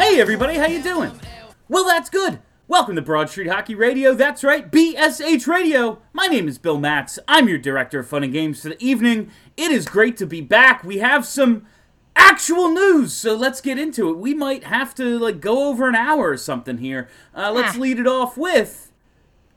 Hey everybody, how you doing? Well, that's good. Welcome to Broad Street Hockey Radio. That's right, BSH Radio. My name is Bill Matz. I'm your director of fun and games for the evening. It is great to be back. We have some actual news, so let's get into it. We might have to like go over an hour or something here. Uh, let's Ah. lead it off with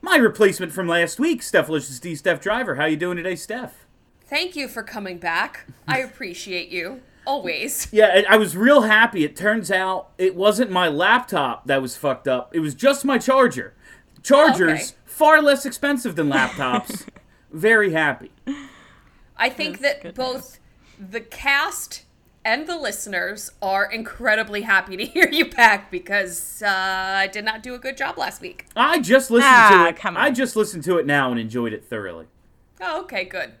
my replacement from last week, Steph Licious D. Steph Driver. How you doing today, Steph? Thank you for coming back. I appreciate you. Always. Yeah, I- I was real happy. It turns out it wasn't my laptop that was fucked up. It was just my charger. Chargers Okay. far less expensive than laptops. Very happy. I think that both the cast and the listeners are incredibly happy to hear you back because uh, I did not do a good job last week. I just listened Ah, to it. come I just listened to it now and enjoyed it thoroughly. Oh, okay, good.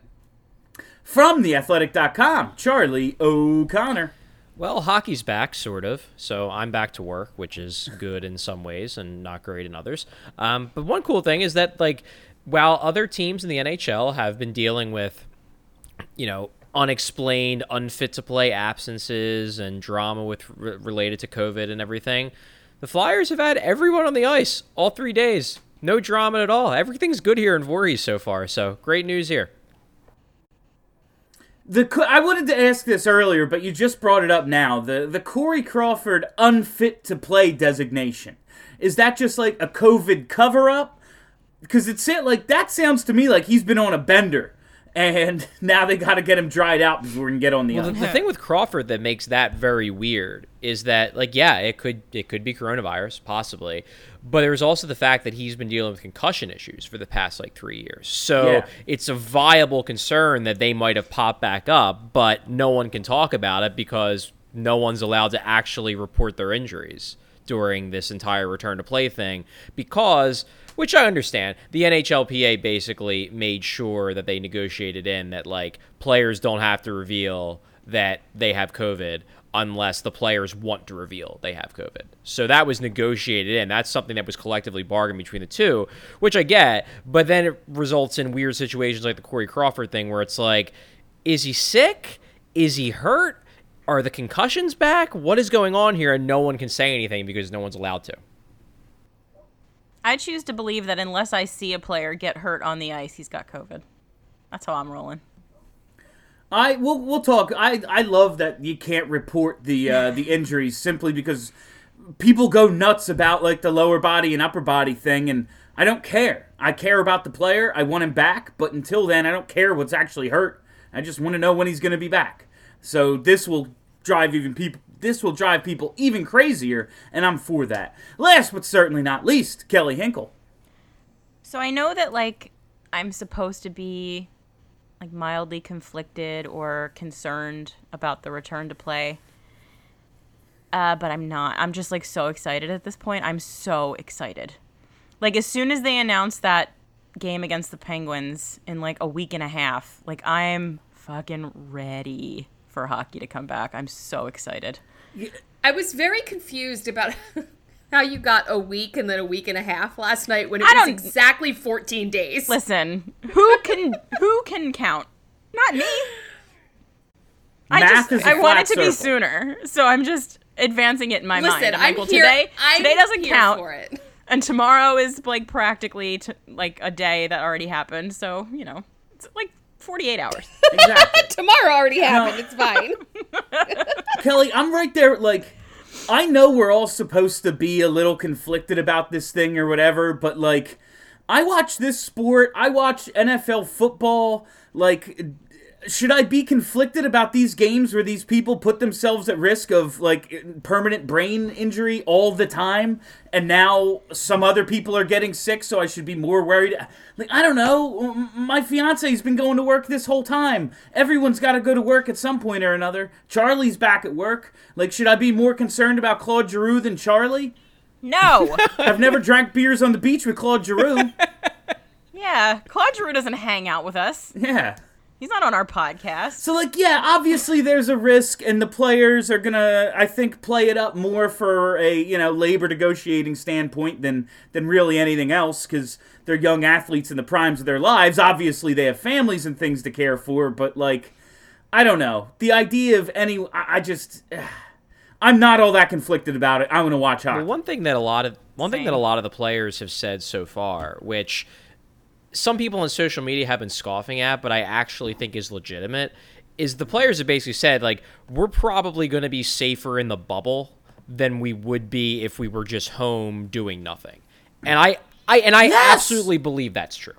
From theathletic.com, Charlie O'Connor. Well, hockey's back, sort of. So I'm back to work, which is good in some ways and not great in others. Um, but one cool thing is that, like, while other teams in the NHL have been dealing with, you know, unexplained, unfit to play absences and drama with r- related to COVID and everything, the Flyers have had everyone on the ice all three days. No drama at all. Everything's good here in Voorhees so far. So great news here. The I wanted to ask this earlier, but you just brought it up now. The the Corey Crawford unfit to play designation. Is that just like a COVID cover up? Because it like that sounds to me like he's been on a bender, and now they got to get him dried out before we can get on the Well, the, the thing with Crawford that makes that very weird is that, like, yeah, it could it could be coronavirus, possibly, but there's also the fact that he's been dealing with concussion issues for the past like three years. So Yeah. it's a viable concern that they might have popped back up, but no one can talk about it because no one's allowed to actually report their injuries during this entire return to play thing because which I understand. The NHLPA basically made sure that they negotiated in that like players don't have to reveal that they have COVID unless the players want to reveal they have COVID. So that was negotiated in. That's something that was collectively bargained between the two, which I get, but then it results in weird situations like the Corey Crawford thing where it's like is he sick? Is he hurt? Are the concussions back? What is going on here? And no one can say anything because no one's allowed to. I choose to believe that unless I see a player get hurt on the ice, he's got COVID. That's how I'm rolling. I we'll we'll talk. I I love that you can't report the uh, the injuries simply because people go nuts about like the lower body and upper body thing, and I don't care. I care about the player. I want him back, but until then, I don't care what's actually hurt. I just want to know when he's going to be back. So this will drive even people. This will drive people even crazier, and I'm for that. Last but certainly not least, Kelly Hinkle. So I know that like I'm supposed to be like mildly conflicted or concerned about the return to play. Uh, but I'm not. I'm just like so excited at this point. I'm so excited. Like as soon as they announced that game against the Penguins in like a week and a half, like I'm fucking ready for hockey to come back. I'm so excited. I was very confused about how you got a week and then a week and a half last night when it I was don't- exactly 14 days. Listen, who can who can count? Not me. I Math just is a I want it to be sooner, so I'm just advancing it in my mind. Listen, I'm I'm like, well, here. today I'm today doesn't here count, for it. and tomorrow is like practically t- like a day that already happened. So you know, it's like 48 hours. Exactly. Tomorrow already happened. It's fine. Kelly, I'm right there. Like, I know we're all supposed to be a little conflicted about this thing or whatever, but like, I watch this sport. I watch NFL football. Like, should I be conflicted about these games where these people put themselves at risk of like permanent brain injury all the time and now some other people are getting sick so I should be more worried? Like I don't know. My fiance's been going to work this whole time. Everyone's got to go to work at some point or another. Charlie's back at work. Like should I be more concerned about Claude Giroux than Charlie? No. I've never drank beers on the beach with Claude Giroux. Yeah, Claude Giroux doesn't hang out with us. yeah He's not on our podcast. So like yeah, obviously there's a risk and the players are going to I think play it up more for a, you know, labor negotiating standpoint than than really anything else cuz they're young athletes in the primes of their lives. Obviously they have families and things to care for, but like I don't know. The idea of any I, I just I'm not all that conflicted about it. I'm going to watch hockey. Well, one thing that a lot of one thing that a lot of the players have said so far, which some people on social media have been scoffing at, but I actually think is legitimate, is the players have basically said like we're probably going to be safer in the bubble than we would be if we were just home doing nothing. And I I and I Yes! absolutely believe that's true.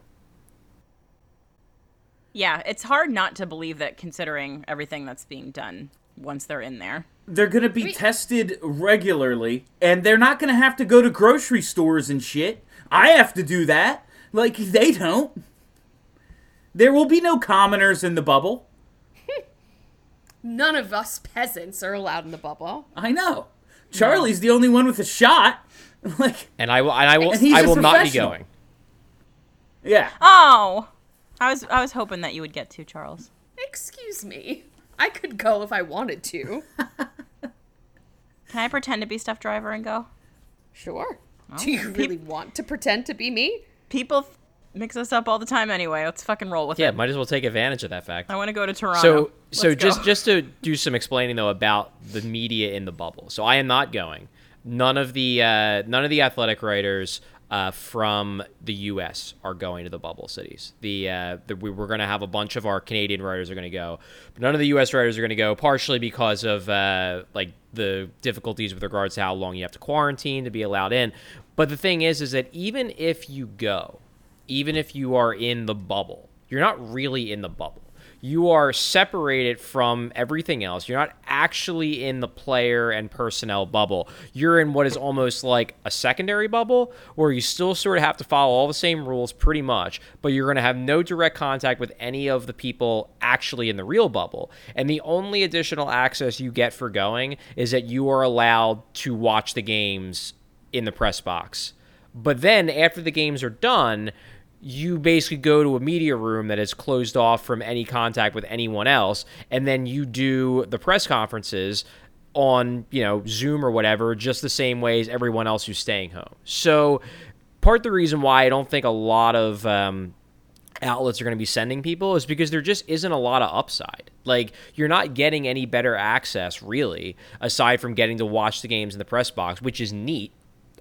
Yeah, it's hard not to believe that considering everything that's being done once they're in there. they're going to be tested regularly and they're not going to have to go to grocery stores and shit. I have to do that. Like they don't. There will be no commoners in the bubble. None of us peasants are allowed in the bubble. I know. Charlie's the only one with a shot. Like And I will and I will And he's will not be going. yeah. Oh, I was I was hoping that you would get to Charles. Excuse me. I could go if I wanted to. Can I pretend to be Steph Driver and go? Sure. Oh. Do you really want to pretend to be me? People mix us up all the time anyway. Let's fucking roll with Yeah, it. Yeah, might as well take advantage of that fact. I want to go to Toronto. So, so Let's just go. just to do some explaining though about the media in the bubble. So I am not going. None of the uh, none of the athletic writers uh, from the U.S. are going to the bubble cities. The, uh, the we, we're going to have a bunch of our Canadian writers are going to go, but none of the U.S. writers are going to go. Partially because of uh, like the difficulties with regards to how long you have to quarantine to be allowed in. But the thing is, is that even if you go, even if you are in the bubble, you're not really in the bubble. You are separated from everything else. You're not actually in the player and personnel bubble. You're in what is almost like a secondary bubble where you still sort of have to follow all the same rules pretty much, but you're going to have no direct contact with any of the people actually in the real bubble. And the only additional access you get for going is that you are allowed to watch the games in the press box. But then after the games are done, you basically go to a media room that is closed off from any contact with anyone else, and then you do the press conferences on, you know, Zoom or whatever, just the same way as everyone else who's staying home. So, part of the reason why I don't think a lot of um, outlets are going to be sending people is because there just isn't a lot of upside. Like you're not getting any better access really, aside from getting to watch the games in the press box, which is neat.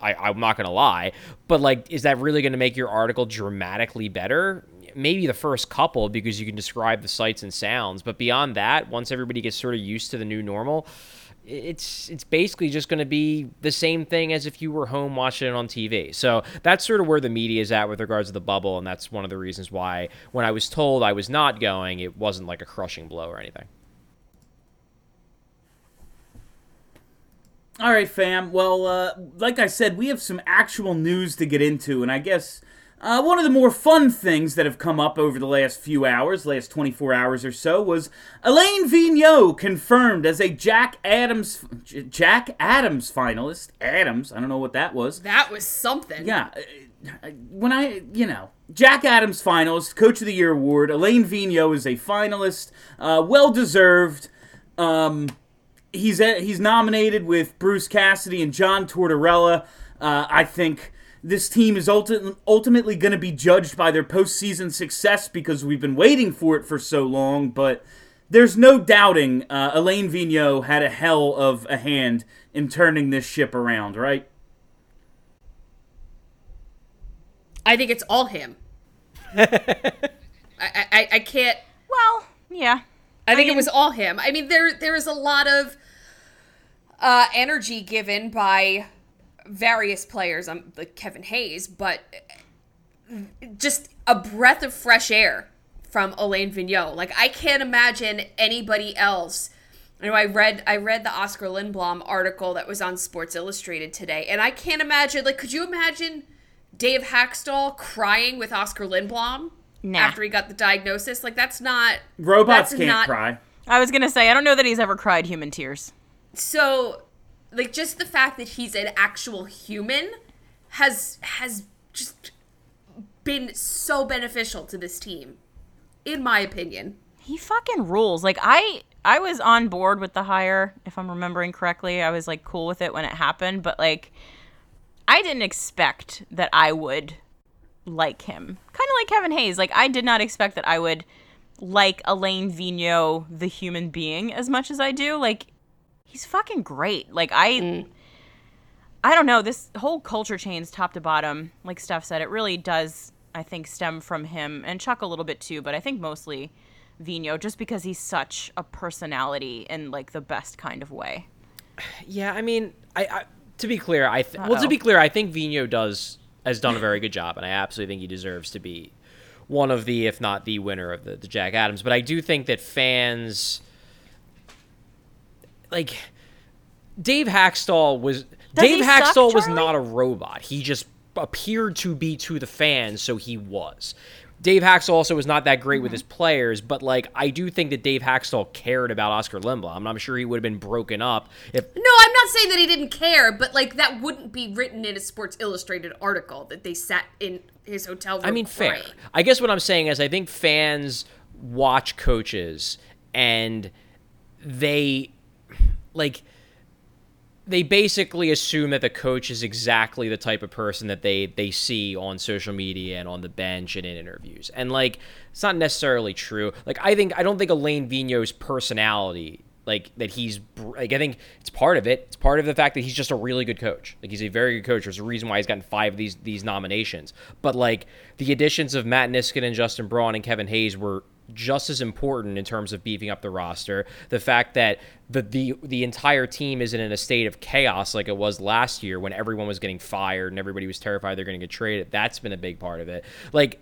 I, I'm not going to lie, but like, is that really going to make your article dramatically better? Maybe the first couple because you can describe the sights and sounds, but beyond that, once everybody gets sort of used to the new normal, it's it's basically just going to be the same thing as if you were home watching it on TV. So that's sort of where the media is at with regards to the bubble, and that's one of the reasons why when I was told I was not going, it wasn't like a crushing blow or anything. All right, fam. Well, uh, like I said, we have some actual news to get into, and I guess uh, one of the more fun things that have come up over the last few hours, last 24 hours or so, was Alain Vigneault confirmed as a Jack Adams Jack Adams finalist. Adams, I don't know what that was. That was something. Yeah, uh, when I, you know, Jack Adams finalist, Coach of the Year award. Alain Vigneault is a finalist, uh, well deserved. Um, he's he's nominated with Bruce Cassidy and John Tortorella. Uh, I think this team is ulti- ultimately going to be judged by their postseason success because we've been waiting for it for so long. But there's no doubting uh, Alain Vigneault had a hell of a hand in turning this ship around, right? I think it's all him. I, I, I can't. well, yeah. I think mean- it was all him. I mean, there there is a lot of uh, energy given by various players, um, like Kevin Hayes, but just a breath of fresh air from Alain Vigneault. Like I can't imagine anybody else. I know I read I read the Oskar Lindblom article that was on Sports Illustrated today, and I can't imagine like could you imagine Dave Hakstol crying with Oskar Lindblom Nah. after he got the diagnosis? Like that's not Robots that's can't not, cry. I was gonna say I don't know that he's ever cried human tears. So like just the fact that he's an actual human has has just been so beneficial to this team in my opinion. He fucking rules. Like I I was on board with the hire, if I'm remembering correctly. I was like cool with it when it happened, but like I didn't expect that I would like him. Kind of like Kevin Hayes. Like I did not expect that I would like Alain Vigneault, the human being, as much as I do. Like he's fucking great. Like I mm. I don't know, this whole culture change top to bottom, like Steph said, it really does I think stem from him and Chuck a little bit too, but I think mostly Vino just because he's such a personality in like the best kind of way. Yeah, I mean, I, I to be clear, I th- well to be clear, I think Vino does has done a very good job, and I absolutely think he deserves to be one of the, if not the winner of the, the Jack Adams. But I do think that fans like Dave Hakstol was Does Dave he suck, Hakstol was not a robot. He just appeared to be to the fans, so he was. Dave Hakstol also was not that great with mm-hmm. his players, but like I do think that Dave Hakstol cared about Oskar Lindblom. I'm not sure he would have been broken up if No, I'm not saying that he didn't care, but like that wouldn't be written in a Sports Illustrated article that they sat in his hotel room. I mean, fair. I guess what I'm saying is I think fans watch coaches and they like they basically assume that the coach is exactly the type of person that they they see on social media and on the bench and in interviews. And like it's not necessarily true. Like I think I don't think Alain Vino's personality like that he's like I think it's part of it. It's part of the fact that he's just a really good coach. Like he's a very good coach. There's a reason why he's gotten five of these these nominations. But like the additions of Matt Niskanen and Justin Braun and Kevin Hayes were just as important in terms of beefing up the roster. The fact that the the the entire team isn't in a state of chaos like it was last year when everyone was getting fired and everybody was terrified they're going to get traded. That's been a big part of it. Like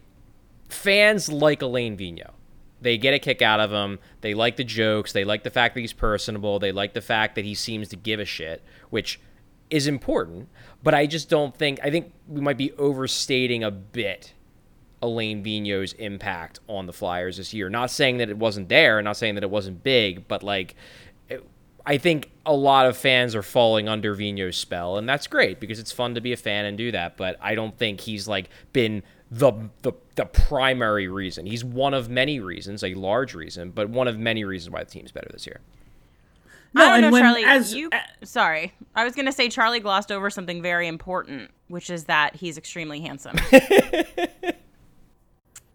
fans like Alain Vino. They get a kick out of him. They like the jokes. They like the fact that he's personable. They like the fact that he seems to give a shit, which is important. But I just don't think, I think we might be overstating a bit Alain Vigneault's impact on the Flyers this year. Not saying that it wasn't there, not saying that it wasn't big, but like, it, I think a lot of fans are falling under Vigneault's spell, and that's great because it's fun to be a fan and do that. But I don't think he's like been the the the primary reason. He's one of many reasons, a large reason, but one of many reasons why the team's better this year. No, I don't and know, when- Charlie. as- you, a- sorry, I was gonna say Charlie glossed over something very important, which is that he's extremely handsome.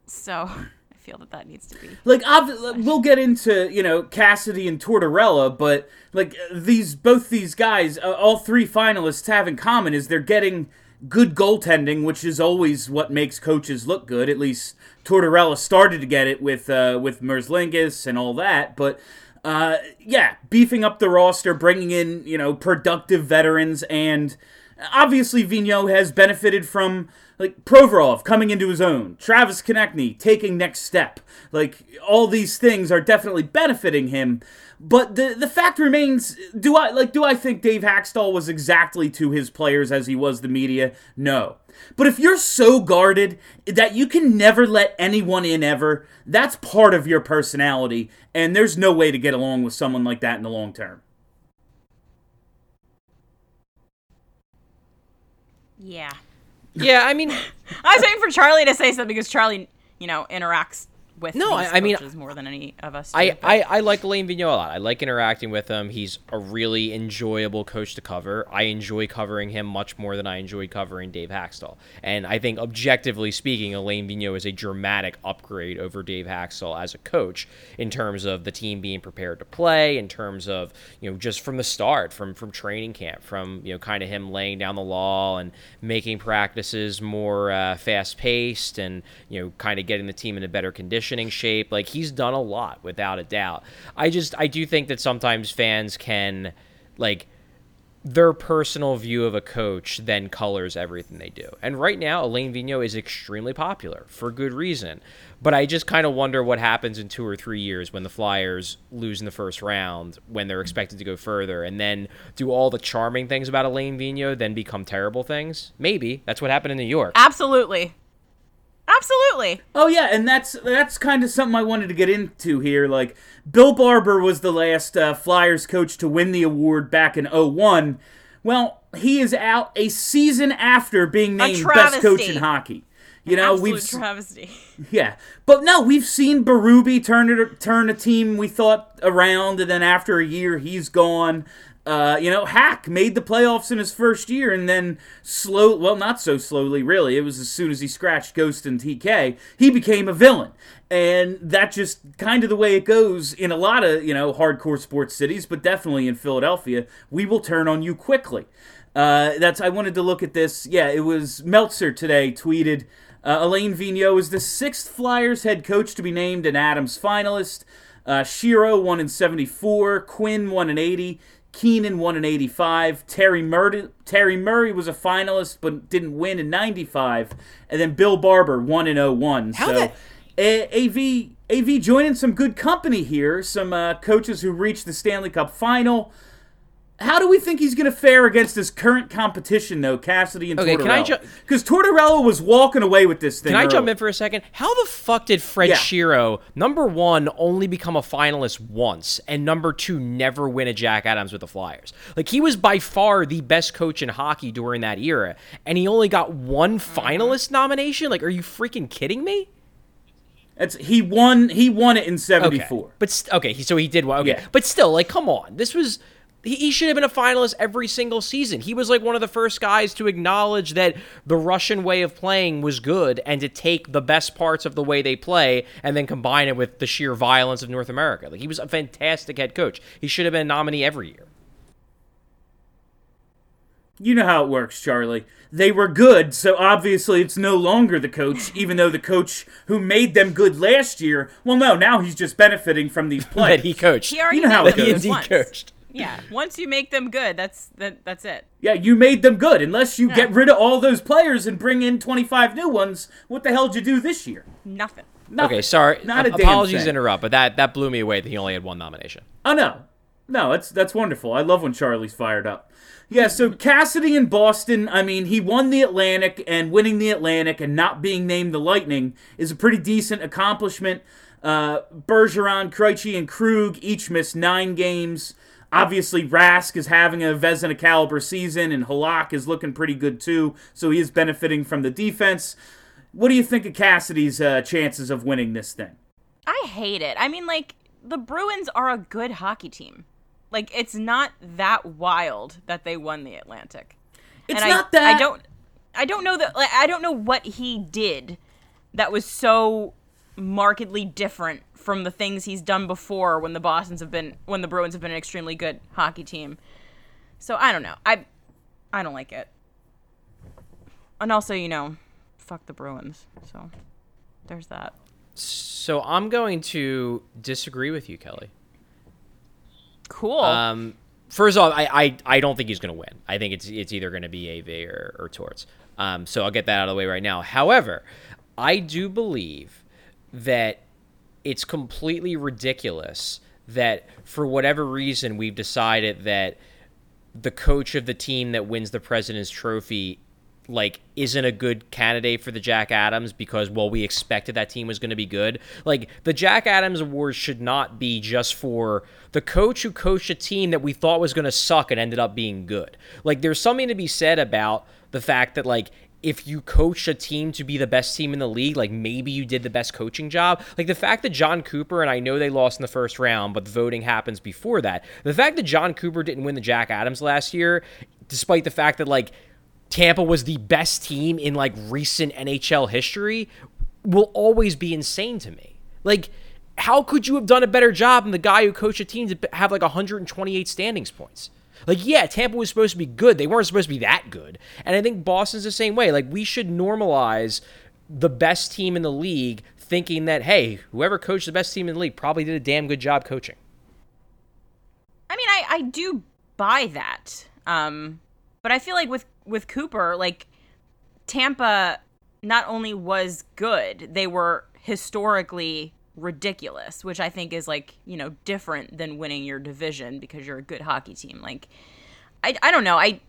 so I feel that that needs to be. like ob- we'll get into you know Cassidy and Tortorella, but like these both these guys, uh, all three finalists have in common is they're getting good goaltending, which is always what makes coaches look good. At least Tortorella started to get it with uh, with Merzlikins and all that, but. Uh, yeah, beefing up the roster, bringing in you know productive veterans, and obviously Vigneault has benefited from like Provorov coming into his own, Travis Konecny taking next step. Like all these things are definitely benefiting him. But the the fact remains, do I like do I think Dave Hakstol was exactly to his players as he was the media? No. But if you're so guarded that you can never let anyone in ever, that's part of your personality, and there's no way to get along with someone like that in the long term. Yeah. Yeah, I mean, I was waiting for Charlie to say something because Charlie, you know, interacts with No, I- I mean, more than any of us. do, I, but- I, I like Alain Vigneault a lot. I like interacting with him. He's a really enjoyable coach to cover. I enjoy covering him much more than I enjoyed covering Dave Hakstol. And I think, objectively speaking, Alain Vigneault is a dramatic upgrade over Dave Hakstol as a coach in terms of the team being prepared to play, in terms of, you know, just from the start, from, from training camp, from, you know, kind of him laying down the law and making practices more uh, fast paced and, you know, kind of getting the team in a better shape. Like he's done a lot without a doubt. I just I do think that sometimes fans can like their personal view of a coach then colors everything they do. And right now, Alain Vigneault is extremely popular for good reason. But I just kind of wonder what happens in two or three years when the Flyers lose in the first round, when they're expected to go further, and then do all the charming things about Alain Vigneault then become terrible things? Maybe. That's what happened in New York. Absolutely. Absolutely. Oh yeah, and that's that's kind of something I wanted to get into here. Like Bill Barber was the last uh, Flyers coach to win the award back in 01. Well, he is out a season after being named best coach in hockey. You know, Absolute we've travesty. yeah, but no, we've seen Berube turn it turn a team we thought around, and then after a year, he's gone. Uh, you know, Hack made the playoffs in his first year, and then slow, well, not so slowly, really. It was as soon as he scratched Ghost and TK, he became a villain, and that's just kind of the way it goes in a lot of you know hardcore sports cities, but definitely in Philadelphia, we will turn on you quickly. Uh, that's I wanted to look at this. Yeah, it was Meltzer today tweeted. Uh, Alain Vigneault is the sixth Flyers head coach to be named an Adams finalist. Uh, Shero won in 74. Quinn won in 80. Keenan won in 85. Terry Murray, Terry Murray was a finalist but didn't win in 95. And then Bill Barber won in 01. How so the- A- AV, AV joining some good company here. Some uh, coaches who reached the Stanley Cup final. How do we think he's going to fare against his current competition, though, Cassidy and Okay, can I Tortorella? ju- Because Tortorella was walking away with this thing. Can I jump in for a second? How the fuck did Fred Yeah. Shero, number one, only become a finalist once, and number two, never win a Jack Adams with the Flyers? Like, he was by far the best coach in hockey during that era, and he only got one finalist nomination? Like, are you freaking kidding me? It's, he won. He won it in Okay. '74. But, st- okay, so he did. Okay. Yeah. But still, like, come on. This was. He, he should have been a finalist every single season. He was like one of the first guys to acknowledge that the Russian way of playing was good and to take the best parts of the way they play and then combine it with the sheer violence of North America. Like he was a fantastic head coach. He should have been a nominee every year. You know how it works, Charlie. They were good, so obviously it's no longer the coach, even though the coach who made them good last year. Well, no, now he's just benefiting from these plays. That he coached. He already You know how made it goes. he once. coached. Yeah. Once you make them good, that's that, that's it. yeah, you made them good. Unless you Yeah. get rid of all those players and bring in 25 new ones, what the hell did you do this year? Nothing. Nothing. Okay, sorry. Not a damn Apologies to interrupt, but that, that blew me away that he only had one nomination. Oh no, no, that's that's wonderful. I love when Charlie's fired up. Yeah, so Cassidy in Boston. I mean, he won the Atlantic, and winning the Atlantic and not being named the Lightning is a pretty decent accomplishment. Uh, Bergeron, Krejci, and Krug each missed nine games. Obviously, Rask is having a Vezina caliber season, and Halak is looking pretty good too. So he is benefiting from the defense. What do you think of Cassidy's uh, chances of winning this thing? I hate it. I mean, like the Bruins are a good hockey team. Like it's not that wild that they won the Atlantic. It's and not I, that I don't I don't know that like I don't know what he did that was so markedly different from the things he's done before when the Boston's have been when the Bruins have been an extremely good hockey team. So I don't know. I I don't like it. And also, you know, fuck the Bruins. So there's that. So I'm going to disagree with you, Kelly. Cool. Um, first off, I, I, I don't think he's going to win. I think it's it's either going to be AV or, or Torts. Um, so I'll get that out of the way right now. However, I do believe that it's completely ridiculous that for whatever reason we've decided that the coach of the team that wins the President's Trophy like isn't a good candidate for the Jack Adams because well we expected that team was going to be good. Like the Jack Adams award should not be just for the coach who coached a team that we thought was going to suck and ended up being good. Like there's something to be said about the fact that like if you coach a team to be the best team in the league, like maybe you did the best coaching job. Like the fact that Jon Cooper, and I know they lost in the first round, but the voting happens before that. The fact that Jon Cooper didn't win the Jack Adams last year, despite the fact that like Tampa was the best team in like recent NHL history, will always be insane to me. Like, how could you have done a better job than the guy who coached a team to have like 128 standings points? Like, yeah, Tampa was supposed to be good. They weren't supposed to be that good. And I think Boston's the same way. Like, we should normalize the best team in the league thinking that, hey, whoever coached the best team in the league probably did a damn good job coaching. I mean, I, I do buy that. Um, but I feel like with with Cooper, like Tampa not only was good, they were historically ridiculous, which I think is like, you know, different than winning your division because you're a good hockey team. Like I I don't know. I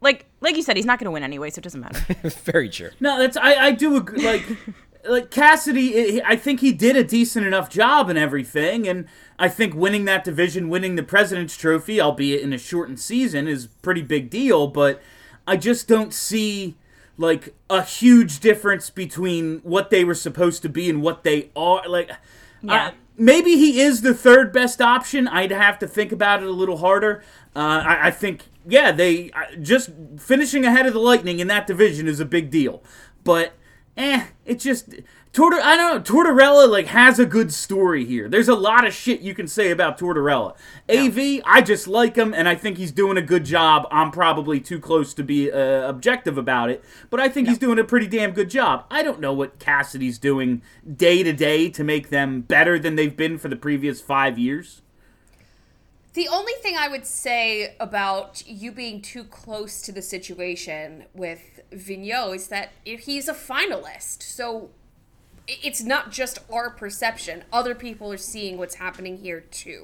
like like you said, he's not going to win anyway, so it doesn't matter. Very true. No, that's I, I do agree. Like, like Cassidy, I I think he did a decent enough job and everything, and I think winning that division, winning the President's Trophy, albeit in a shortened season, is pretty big deal. But I just don't see like a huge difference between what they were supposed to be and what they are. Like, Yeah. I- maybe he is the third best option. I'd have to think about it a little harder. Uh, I, I think, yeah, they just finishing ahead of the Lightning in that division is a big deal. But, eh, it just Tortor. I don't know. Tortorella like has a good story here. There's a lot of shit you can say about Tortorella. Av, I just like him, and I think he's doing a good job. I'm probably too close to be uh, objective about it, but I think he's doing a pretty damn good job. I don't know what Cassidy's doing day to day to make them better than they've been for the previous five years. The only thing I would say about you being too close to the situation with Vigneault is that he's a finalist. So it's not just our perception. Other people are seeing what's happening here too.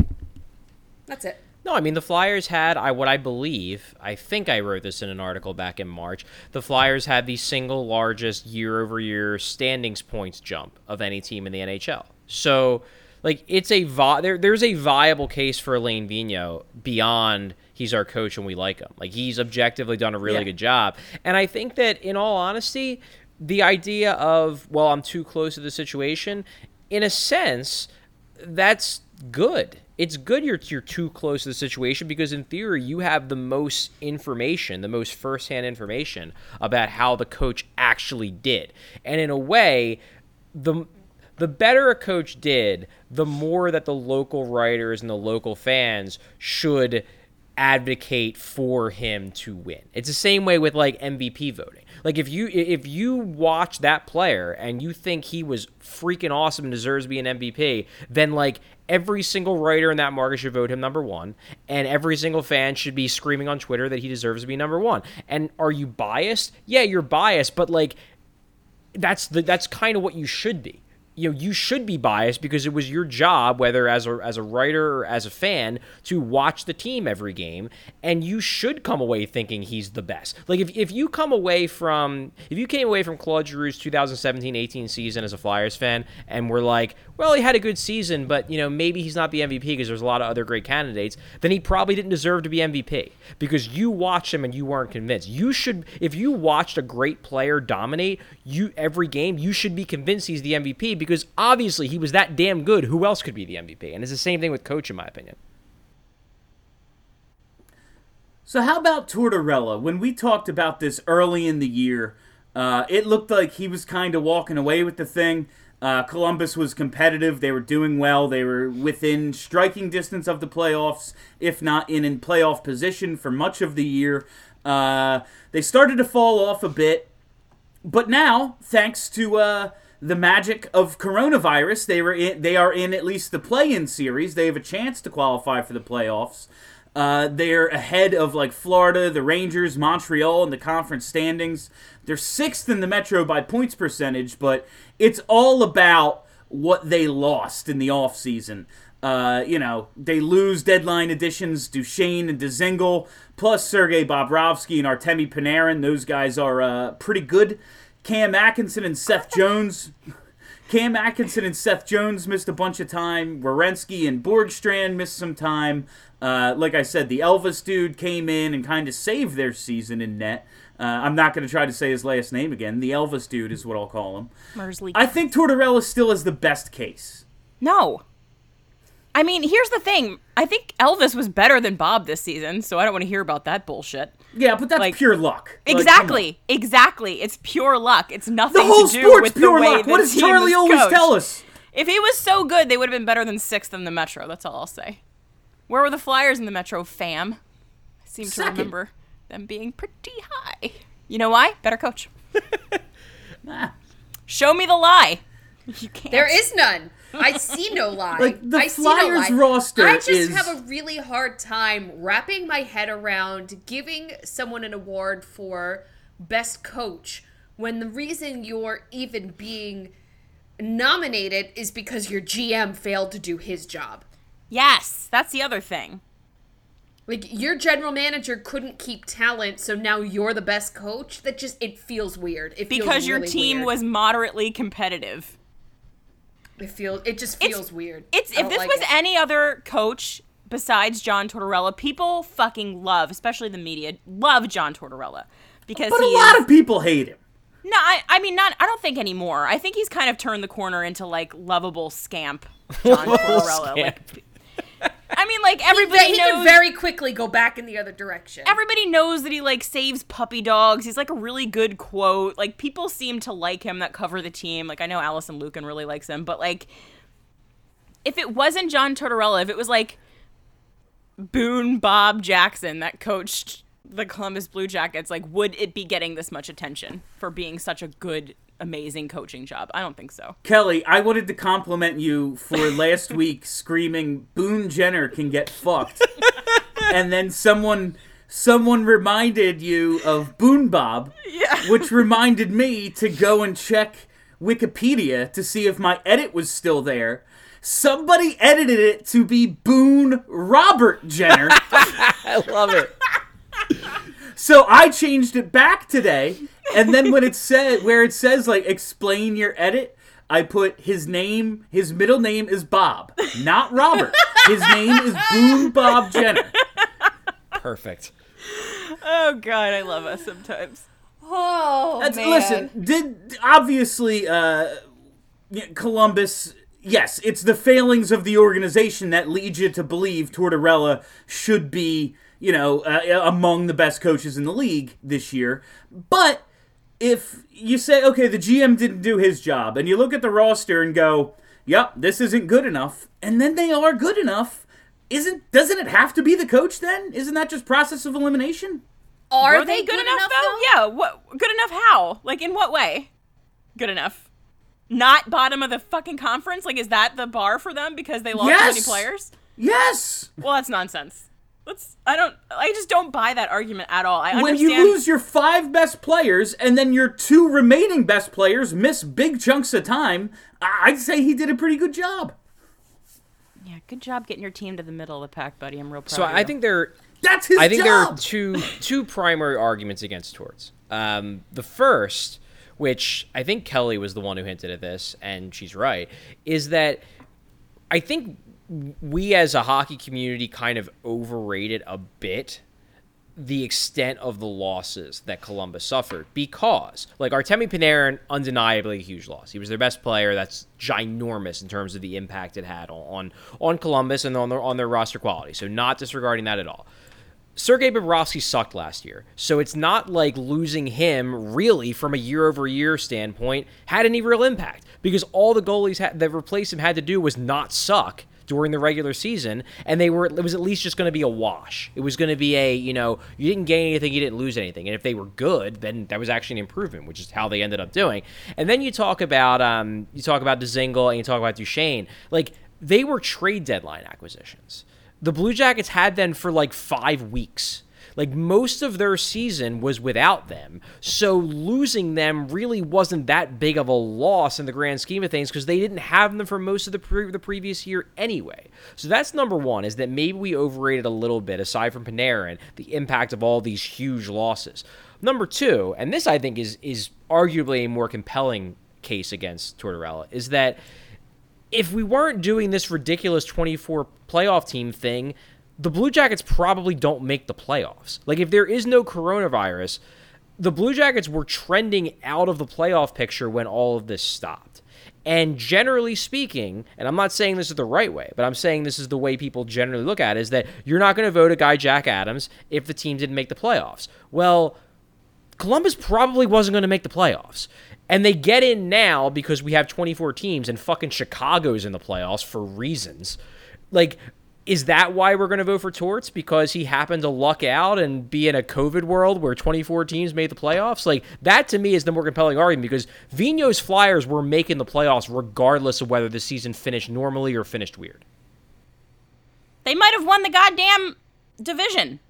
That's it. No, I mean the Flyers had I what I believe. I think I wrote this in an article back in March. The Flyers had the single largest year-over-year standings points jump of any team in the NHL. So, like, it's a vi- there, there's a viable case for Alain Vigneault beyond he's our coach and we like him. Like, he's objectively done a really Yeah. good job, and I think that in all honesty, the idea of well, I'm too close to the situation, in a sense, that's good. It's good you're you're too close to the situation because in theory you have the most information, the most firsthand information about how the coach actually did. And in a way, the the better a coach did, the more that the local writers and the local fans should advocate for him to win. It's the same way with like MVP voting. Like if you if you watch that player and you think he was freaking awesome and deserves to be an MVP, then like every single writer in that market should vote him number 1 and every single fan should be screaming on Twitter that he deserves to be number 1. And are you biased? Yeah, you're biased, but like that's the that's kind of what you should be. You know, you should be biased because it was your job, whether as a as a writer or as a fan, to watch the team every game, and you should come away thinking he's the best. Like if, if you come away from if you came away from Claude Giroux's 2017-18 season as a Flyers fan and were like, well, he had a good season, but you know maybe he's not the MVP because there's a lot of other great candidates, then he probably didn't deserve to be MVP because you watched him and you weren't convinced. You should if you watched a great player dominate you every game, you should be convinced he's the MVP because obviously he was that damn good. Who else could be the MVP? And it's the same thing with coach in my opinion. So how about Tortorella? When we talked about this early in the year, uh, it looked like he was kind of walking away with the thing. Uh, Columbus was competitive. They were doing well. They were within striking distance of the playoffs, if not in in playoff position for much of the year. Uh, they started to fall off a bit, but now, thanks to uh, the magic of coronavirus, they were in, they are in at least the play-in series. They have a chance to qualify for the playoffs. Uh, they're ahead of like Florida, the Rangers, Montreal in the conference standings. They're sixth in the Metro by points percentage, but it's all about what they lost in the offseason. Uh, you know, they lose deadline additions Duchene and Dzingel, plus Sergei Bobrovsky and Artemi Panarin. Those guys are uh, pretty good. Cam Atkinson and Seth Jones. Cam Atkinson and Seth Jones missed a bunch of time. Werenski and Bjorkstrand missed some time. Uh, like I said, the Elvis dude came in and kind of saved their season in net. Uh, I'm not going to try to say his last name again. The Elvis dude is what I'll call him. Mersley. I think Tortorella still is the best case. No. I mean, here's the thing. I think Elvis was better than Bob this season, so I don't want to hear about that bullshit. Yeah, but that's Like- pure luck. Like. Exactly. exactly. It's pure luck. It's nothing the whole to do sport's with pure the way luck. What does Charlie always coached. tell us? If he was so good, they would have been better than sixth in the Metro. That's all I'll say. Where were the Flyers in the Metro, fam? I seem Second. to remember them being pretty high. You know why? Better coach. Ah. Show me the lie. You can't. There is none. I see no lie. Like, the I see Flyers no lie. roster I just is- have a really hard time wrapping my head around giving someone an award for best coach when the reason you're even being nominated is because your GM failed to do his job. Yes, that's the other thing. Like your general manager couldn't keep talent, so now you're the best coach. That just it feels weird. It feels Because your really team weird. was moderately competitive. It feels. It just It's- feels weird. It's if this like was it. any other coach besides John Tortorella, people fucking love, especially the media, love John Tortorella because But he a is, lot of people hate him. No, I, I mean not. I don't think anymore. I think he's kind of turned the corner into like lovable scamp John Tortorella. Like, I mean, like everybody he knows. could very quickly go back in the other direction. everybody knows that he like saves puppy dogs. He's like a really good quote. Like people seem to like him that cover the team. Like I know Alison Lukan really likes him, but like if it wasn't John Tortorella, if it was like Boone Bob Jackson that coached the Columbus Blue Jackets, like would it be getting this much attention for being such a good, amazing coaching job? I don't think so. Kelly, I wanted to compliment you for last week screaming Boone Jenner can get fucked. and then someone someone reminded you of Boone Bob, Yeah. which reminded me to go and check Wikipedia to see if my edit was still there. Somebody edited it to be Boone Robert Jenner. I love it. So I changed it back today, and then when it said where it says like explain your edit, I put his name, his middle name is Bob, not Robert. His name is Boone Bob Jenner. Perfect. Oh God, I love us sometimes. oh That's, man. listen, did obviously uh, Columbus. Yes, it's the failings of the organization that lead you to believe Tortorella should be, you know, uh, among the best coaches in the league this year. But if you say, okay, the GM didn't do his job, and you look at the roster and go, yep, this isn't good enough, and then they are good enough, isn't doesn't it have to be the coach then? Isn't that just process of elimination? Are Were they, good, enough, though? Yeah. What? Good enough? How? Like in what way? Good enough. Not bottom of the fucking conference. Like, is that the bar for them because they lost so many Yes! players? Yes. Well, that's nonsense. Let's. I don't. I just don't buy that argument at all. I when you lose your five best players and then your two remaining best players miss big chunks of time, I- I'd say he did a pretty good job. yeah. Good job getting your team to the middle of the pack, buddy. I'm real proud. So of I you. think there That's his I think there are two two primary arguments against Torts. Um, the first, which I think Kelly was the one who hinted at this, and she's right, is that I think we as a hockey community kind of overrated a bit the extent of the losses that Columbus suffered because, like, Artemi Panarin, undeniably a huge loss. He was their best player. That's ginormous in terms of the impact it had on on Columbus and on their on their roster quality. So, not disregarding that at all. Sergei Bobrovsky sucked last year, so it's not like losing him really from a year-over-year standpoint had any real impact because all the goalies had, that replaced him had to do was not suck during the regular season, and they were it was at least just going to be a wash. It was going to be a you know you didn't gain anything, you didn't lose anything, and if they were good, then that was actually an improvement, which is how they ended up doing. And then you talk about um you talk about Dzingel and you talk about Duchene, like they were trade deadline acquisitions the Blue Jackets had them for like five weeks. Like most of their season was without them. So losing them really wasn't that big of a loss in the grand scheme of things because they didn't have them for most of the, pre- the previous year anyway. So that's number one is that maybe we overrated a little bit, aside from Panarin, the impact of all these huge losses. Number two, and this I think is is arguably a more compelling case against Tortorella, is that if we weren't doing this ridiculous 24 playoff team thing, the Blue Jackets probably don't make the playoffs. Like, if there is no coronavirus, the Blue Jackets were trending out of the playoff picture when all of this stopped. And generally speaking, and I'm not saying this is the right way, but I'm saying this is the way people generally look at it, is that you're not going to vote a guy Jack Adams if the team didn't make the playoffs. Well, Columbus probably wasn't going to make the playoffs. And they get in now because we have 24 teams and fucking Chicago's in the playoffs for reasons. Like, is that why we're going to vote for Torts? Because he happened to luck out and be in a COVID world where 24 teams made the playoffs? Like, that to me is the more compelling argument because Vino's Flyers were making the playoffs regardless of whether the season finished normally or finished weird. They might have won the goddamn division.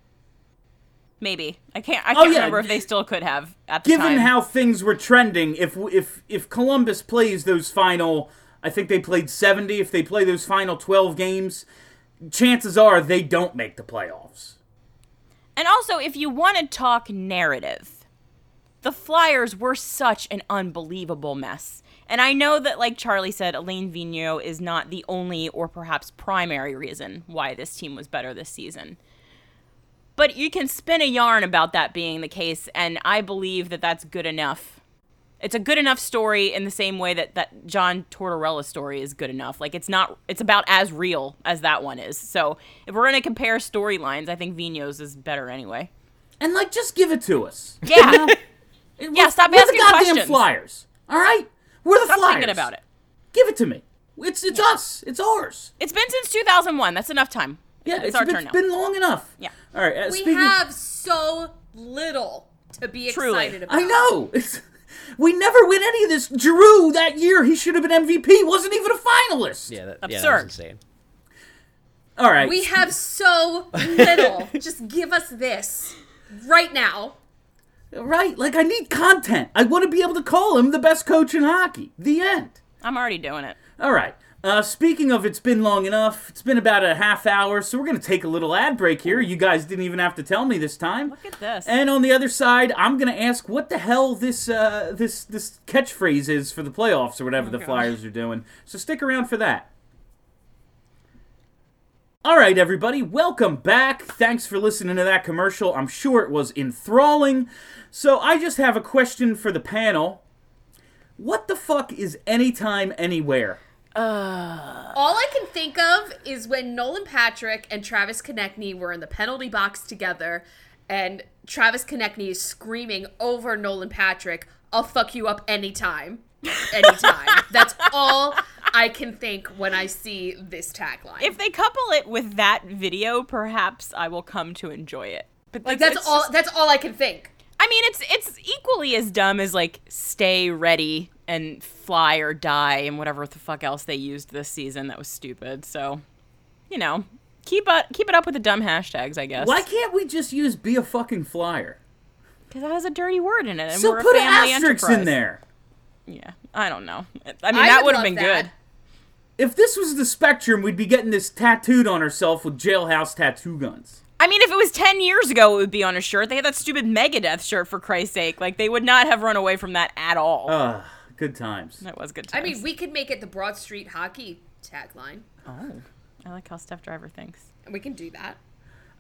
Maybe I can't. I Oh, can't yeah. remember if they still could have at the Given time. how things were trending, if if if Columbus plays those final, I think they played 70. If they play those final 12 games, chances are they don't make the playoffs. And also, if you want to talk narrative, the Flyers were such an unbelievable mess. And I know that, like Charlie said, Alain Vigneault is not the only or perhaps primary reason why this team was better this season. But you can spin a yarn about that being the case, and I believe that that's good enough. It's a good enough story in the same way that that John Tortorella's story is good enough. Like it's not, it's about as real as that one is. So if we're gonna compare storylines, I think Vino's is better anyway. And like, just give it to us. Yeah. yeah, stop we're asking the goddamn questions. Flyers. All right, we're the Stop Flyers. thinking about it. Give it to me. It's it's us. It's ours. It's been since 2001. That's enough time. Yeah, it's, it's our been, turn now. It's been long enough. Yeah. All right. Uh, We speaking, have so little to be Truly. excited about. I know. It's, we never win any of this. Giroux that year, he should have been MVP. Wasn't even a finalist. Yeah, that, yeah, that Absurd. was insane. All right. We have so little. Just give us this right now. right. Like I need content. I want to be able to call him the best coach in hockey. The end. I'm already doing it. All right. Uh, speaking of, it's been long enough. It's been about a half hour, so we're gonna take a little ad break here. You guys didn't even have to tell me this time. Look at this. And on the other side, I'm gonna ask what the hell this uh, this this catchphrase is for the playoffs or whatever the Flyers are doing. So stick around for that. All right, everybody, welcome back. Thanks for listening to that commercial. I'm sure it was enthralling. So I just have a question for the panel. What the fuck is anytime, anywhere? All I can think of is when Nolan Patrick and Travis Konecny were in the penalty box together, and Travis Konecny is screaming over Nolan Patrick, "I'll fuck you up anytime, anytime." That's all I can think when I see this tagline. if they couple it with that video, perhaps I will come to enjoy it. But like that's it's all. just- That's all I can think. I mean, it's it's equally as dumb as like stay ready and fly or die and whatever the fuck else they used this season that was stupid. So, you know, keep it keep it up with the dumb hashtags, I guess. Why can't we just use be a fucking flyer? Because that has a dirty word in it, and So we're put a an family asterisk enterprise. in there. Yeah, I don't know. I mean, I that would would have been that. good. If this was the spectrum, we'd be getting this tattooed on ourselves with jailhouse tattoo guns. I mean, if it was 10 years ago, it would be on a shirt. They had that stupid Megadeth shirt, for Christ's sake. Like, they would not have run away from that at all. Ugh, good times. that was good times. I mean, we could make it the Broad Street Hockey tagline. Oh, I like how Steph Driver thinks. We can do that.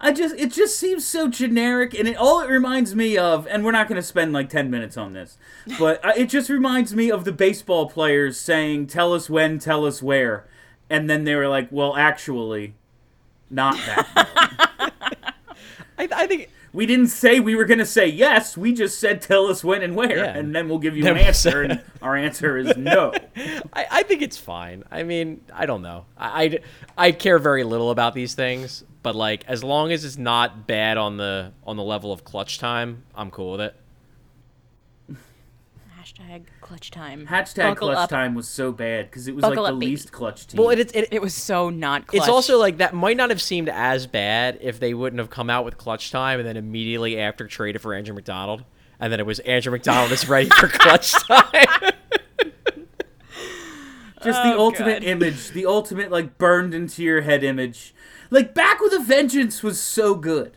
I just it just seems so generic, and it all it reminds me of. And we're not going to spend like ten minutes on this, but uh, it just reminds me of the baseball players saying, "Tell us when, tell us where," and then they were like, "Well, actually, not that." I, I think we didn't say we were going to say yes. We just said, "Tell us when and where," Yeah. and then we'll give you an answer. and our answer is no. I, I think it's fine. I mean, I don't know. I, I, I care very little about these things, but like as long as it's not bad on the on the level of clutch time, I'm cool with it. Hashtag clutch time. Hashtag Buckle clutch up. time was so bad because it was Buckle like the up, baby. least clutch team. Well, it, it, It was so not clutch. it's also like that might not have seemed as bad if they wouldn't have come out with clutch time and then immediately after traded for Andrew MacDonald, and then it was Andrew MacDonald is ready for clutch time. Just the Oh, ultimate God. image, the ultimate like burned into your head image. Like Back with a Vengeance was so good.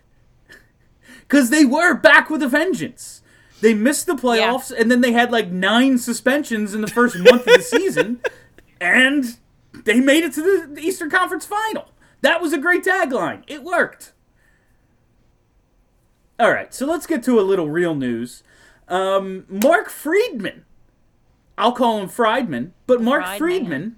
Cuz they were back with a vengeance. They missed the playoffs and then they had like 9 suspensions in the first month of the season and they made it to the Eastern Conference final. That was a great tagline. It worked. All right, so let's get to a little real news. Um, Mark Friedman I'll call him Friedman, but Mark Friedman. Friedman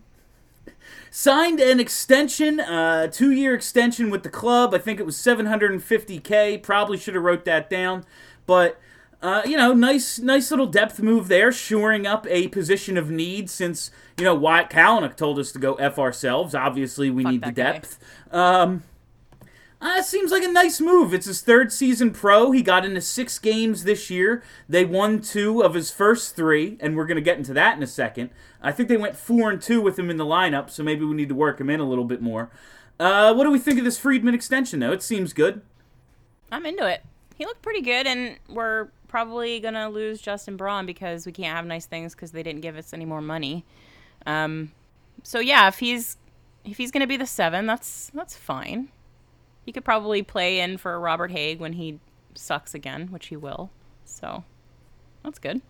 signed an extension, uh, two-year extension with the club. I think it was 750k. Probably should have wrote that down, but Uh, you know, nice, nice little depth move there, shoring up a position of need. Since you know Wyatt Kalynuk told us to go f ourselves. Obviously, we Fuck need the depth. Um, uh, it seems like a nice move. It's his third season pro. He got into six games this year. They won two of his first three, and we're going to get into that in a second. I think they went four and two with him in the lineup, so maybe we need to work him in a little bit more. Uh, what do we think of this Friedman extension, though? It seems good. I'm into it. He looked pretty good, and we're probably gonna lose Justin Braun because we can't have nice things because they didn't give us any more money. Um, so yeah, if he's if he's gonna be the seven, that's that's fine. He could probably play in for Robert Hagg when he sucks again, which he will. So that's good.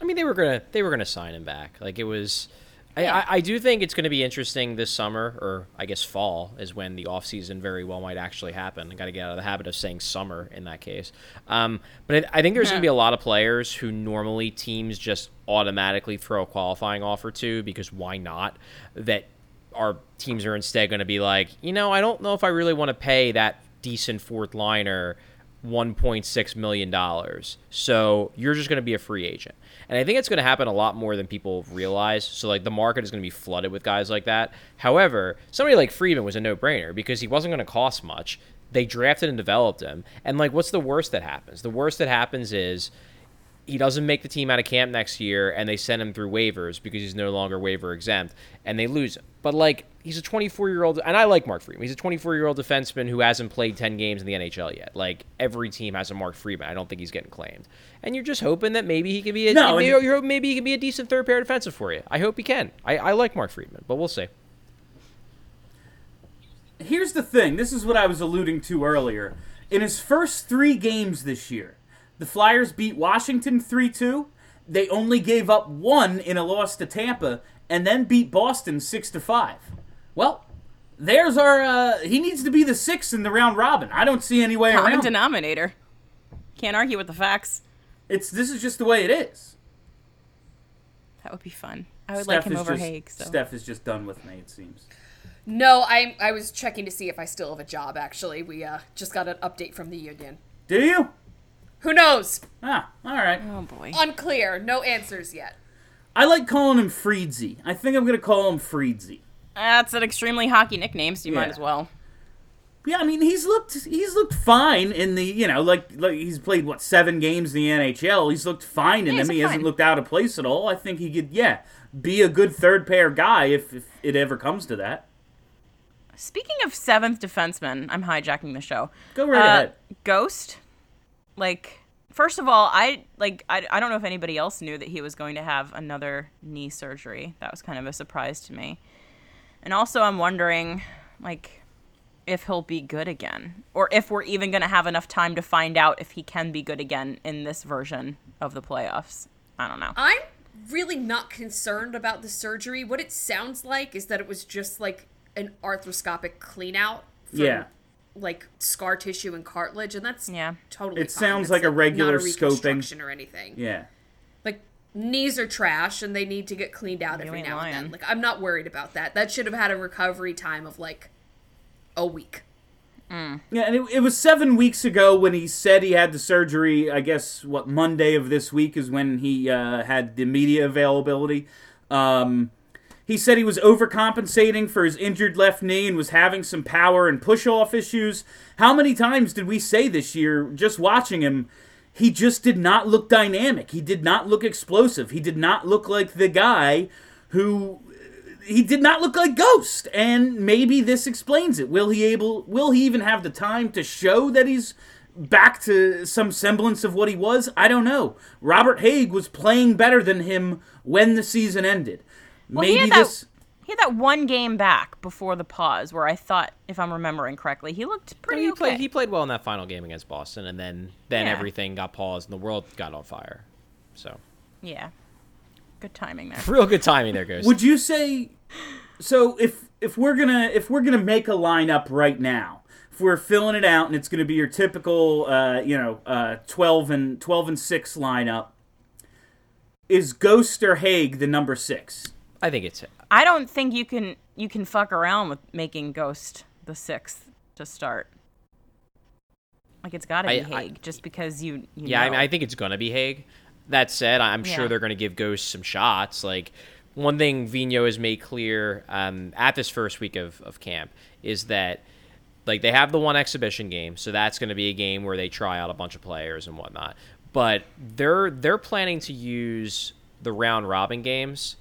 I mean, they were gonna they were gonna sign him back. Like it was. I, I, I do think it's going to be interesting this summer, or I guess fall, is when the off season very well might actually happen. I got to get out of the habit of saying summer in that case. Um, but I, I think there's going to be a lot of players who normally teams just automatically throw a qualifying offer to because why not? That our teams are instead going to be like, you know, I don't know if I really want to pay that decent fourth liner $1.6 million. So you're just going to be a free agent. And I think it's going to happen a lot more than people realize. So, like, the market is going to be flooded with guys like that. However, somebody like Friedman was a no brainer because he wasn't going to cost much. They drafted and developed him. And, like, what's the worst that happens? The worst that happens is he doesn't make the team out of camp next year and they send him through waivers because he's no longer waiver exempt and they lose him. But like he's a 24 year old and I like Mark Friedman. He's a 24 year old defenseman who hasn't played 10 games in the NHL yet. Like every team has a Mark Friedman. I don't think he's getting claimed. And you're just hoping that maybe he can be a No, maybe, you're maybe he can be a decent third pair defensive for you. I hope he can. I, I like Mark Friedman, but we'll see. Here's the thing. This is what I was alluding to earlier. In his first three games this year, the Flyers beat Washington 3 2. They only gave up one in a loss to Tampa, and then beat Boston 6 to 5. Well, there's our. Uh, he needs to be the sixth in the round robin. I don't see any way Common around. it. denominator. Can't argue with the facts. It's this is just the way it is. That would be fun. I would like him over just, Hagg. So Steph is just done with me. It seems. No, I I was checking to see if I still have a job. Actually, we uh, just got an update from the union. Do you? Who knows? Ah, all right. oh boy. Unclear. No answers yet. I like calling him Freedsy. I think I'm gonna call him Freedsy. That's an extremely hockey nickname, so you might as well. Yeah, I mean he's looked he's looked fine in the you know like like he's played what seven games in the NHL. He's looked fine in Yeah, them. He looked hasn't looked out of place at all. I think he could yeah be a good third pair guy if, if it ever comes to that. Speaking of seventh defenseman, I'm hijacking the show. Go right Uh, ahead. Ghost, like, first of all, I like I, I don't know if anybody else knew that he was going to have another knee surgery. That was kind of a surprise to me. And also, I'm wondering, like, if he'll be good again, or if we're even going to have enough time to find out if he can be good again in this version of the playoffs. I don't know. I'm really not concerned about the surgery. What it sounds like is that it was just like an arthroscopic clean out. From, Yeah. Like scar tissue and cartilage, and that's Yeah. totally. It fine. sounds It's, like a regular not a scoping. or anything. Yeah. Like knees are trash and they need to get cleaned out every ain't now and then. Like I'm not worried about that. That should have had a recovery time of like a week. Yeah, and it, it was seven weeks ago when he said he had the surgery. I guess what Monday of this week is when he uh, had the media availability. Um, he said he was overcompensating for his injured left knee and was having some power and push off issues. How many times did we say this year, just watching him? He just did not look dynamic. He did not look explosive. He did not look like the guy who he did not look like Ghost, and maybe this explains it. Will he able? Will he even have the time to show that he's back to some semblance of what he was? I don't know. Robert Hagg was playing better than him when the season ended. Well, he maybe had that- this. He had that one game back before the pause where I thought, if I'm remembering correctly, he looked pretty he okay. played he played well in that final game against Boston, and then then Yeah. everything got paused and the world got on fire. So Yeah. Good timing there. real good timing there, Ghost. Would you say? So if if we're gonna if we're gonna make a lineup right now, if we're filling it out and it's gonna be your typical, uh, you know, uh, twelve and twelve and six lineup, is Ghost or Hagg the number six? I think it's I don't think you can you can fuck around with making Ghost the sixth to start. Like it's got to be I- I- Hagg, just because you. you Yeah, I, mean, I think it's gonna be Hagg. That said, I'm sure Yeah. they're gonna give Ghost some shots. Like one thing Vino has made clear um, at this first week of, of camp is that like they have the one exhibition game, so that's gonna be a game where they try out a bunch of players and whatnot. But they're they're planning to use the round robin games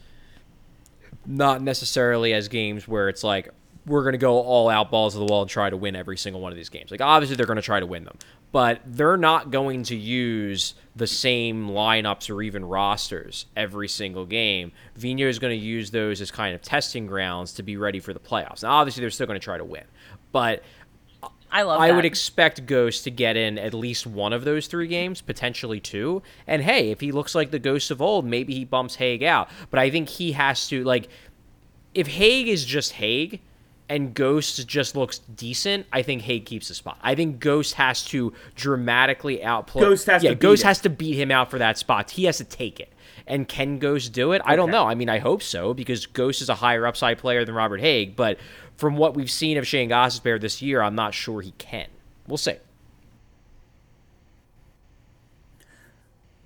not necessarily as games where it's like we're going to go all out balls to the wall and try to win every single one of these games. Like obviously they're going to try to win them, but they're not going to use the same lineups or even rosters every single game. Vino is going to use those as kind of testing grounds to be ready for the playoffs. Now obviously they're still going to try to win, but I love. I would expect Ghost to get in at least one of those three games, potentially two. And hey, if he looks like the Ghost of old, maybe he bumps Hagg out. But I think he has to like if Hagg is just Hagg and Ghost just looks decent, I think Hagg keeps the spot. I think Ghost has to dramatically outplay. Ghost has yeah, to beat Ghost him. has to beat him out for that spot. He has to take it. And can Ghost do it? I don't know. I mean, I hope so because Ghost is a higher upside player than Robert Hagg. But from what we've seen of Shane Gostisbehere this year, I'm not sure he can. We'll see.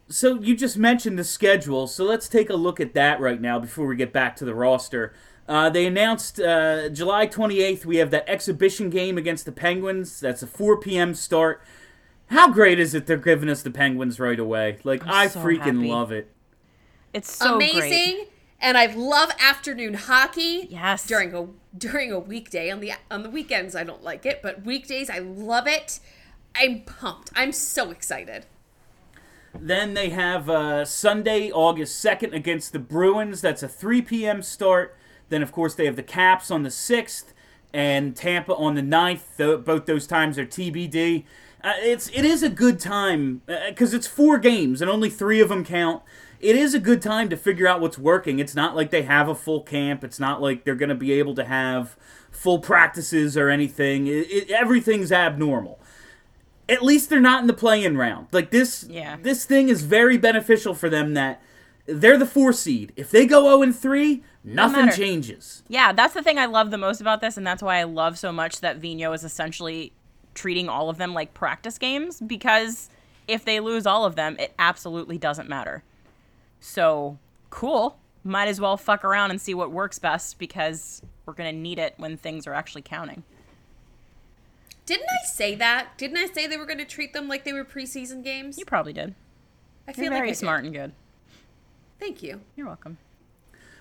So you just mentioned the schedule, so let's take a look at that right now before we get back to the roster. Uh, they announced uh, July 28th we have that exhibition game against the Penguins. That's a 4 p.m. start. How great is it they're giving us the Penguins right away? Like I'm I so freaking happy. love it. It's so Amazing. great. And I love afternoon hockey. Yes. During a during a weekday. On the on the weekends I don't like it, but weekdays I love it. I'm pumped. I'm so excited. Then they have uh, Sunday, August 2nd against the Bruins. That's a 3 p.m. start. Then, of course, they have the Caps on the 6th and Tampa on the 9th. Both those times are TBD. Uh, it's it is a good time because it's four games and only three of them count. It is a good time to figure out what's working. It's not like they have a full camp. It's not like they're going to be able to have full practices or anything. It, it, everything's abnormal at least they're not in the play-in round. Like this, Yeah. this thing is very beneficial for them. That they're the four seed. If they go zero and three, nothing matter. changes. Yeah, that's the thing I love the most about this, and that's why I love so much that Vino is essentially treating all of them like practice games because if they lose all of them, it absolutely doesn't matter. So cool. Might as well fuck around and see what works best because we're gonna need it when things are actually counting. Didn't I say that? Didn't I say they were going to treat them like they were preseason games? You probably did. I feel You're like very I did. smart and good. Thank you. You're welcome.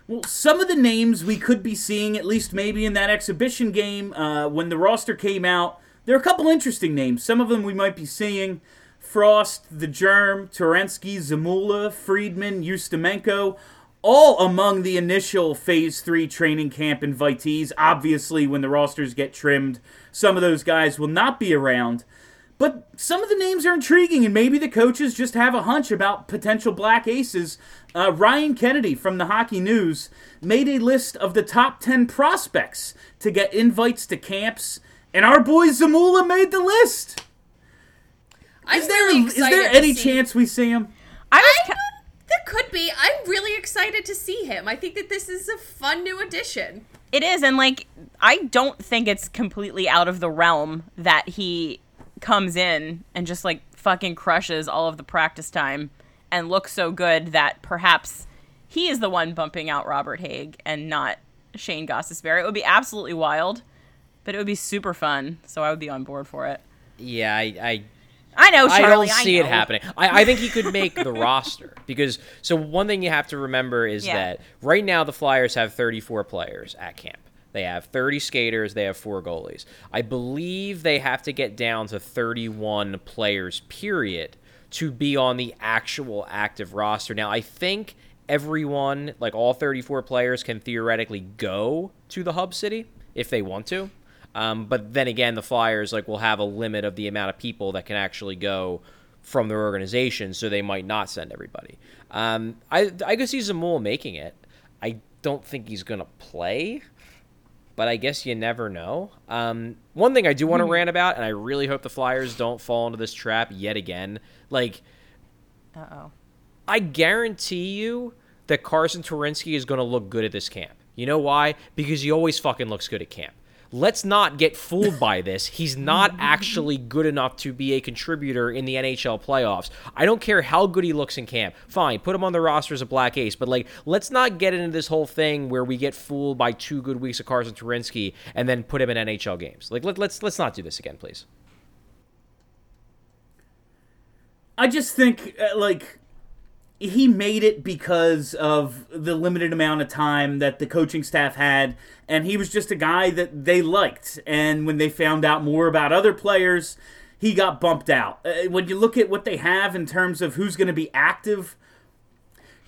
Well, some of the names we could be seeing, at least maybe in that exhibition game, uh, when the roster came out, there are a couple interesting names. Some of them we might be seeing. Frost, The Germ, Twarynski, Zamula, Friedman, Ustimenko, all among the initial Phase 3 training camp invitees. Obviously, when the rosters get trimmed, some of those guys will not be around. But some of the names are intriguing, and maybe the coaches just have a hunch about potential black aces. Uh, Ryan Kennedy from the Hockey News made a list of the top 10 prospects to get invites to camps, and our boy Zamula made the list. I'm Is there, really is there any see- chance we see him? I was I ki- there could be. I'm really excited to see him. I think that this is a fun new addition. It is, and like I don't think it's completely out of the realm that he comes in and just like fucking crushes all of the practice time and looks so good that perhaps he is the one bumping out Robert Hagg and not Shane Gostisbehere. It would be absolutely wild, but it would be super fun. So I would be on board for it. Yeah, I, I I know, Charlie, I don't see it know. happening. I, I think he could make the roster because so one thing you have to remember is Yeah. that right now the Flyers have 34 players at camp. They have 30 skaters, they have four goalies. I believe they have to get down to 31 players period to be on the actual active roster. Now, I think everyone, like all 34 players can theoretically go to the hub city if they want to. Um, but then again, the Flyers like will have a limit of the amount of people that can actually go from their organization, so they might not send everybody. Um, I I could see Zamul making it. I don't think he's gonna play, but I guess you never know. Um, one thing I do want to rant about, and I really hope the Flyers don't fall into this trap yet again. Like Uh oh. I guarantee you that Carsen Twarynski is going to look good at this camp. You know why? Because he always fucking looks good at camp. Let's not get fooled by this. He's not actually good enough to be a contributor in the NHL playoffs. I don't care how good he looks in camp. Fine, put him on the roster as a black ace, but like let's not get into this whole thing where we get fooled by two good weeks of Carsen Twarynski and then put him in NHL games. Like let, let's let's not do this again, please. I just think uh, like he made it because of the limited amount of time that the coaching staff had and he was just a guy that they liked. And when they found out more about other players he got bumped out. Uh, when you look at what they have in terms of who's going to be active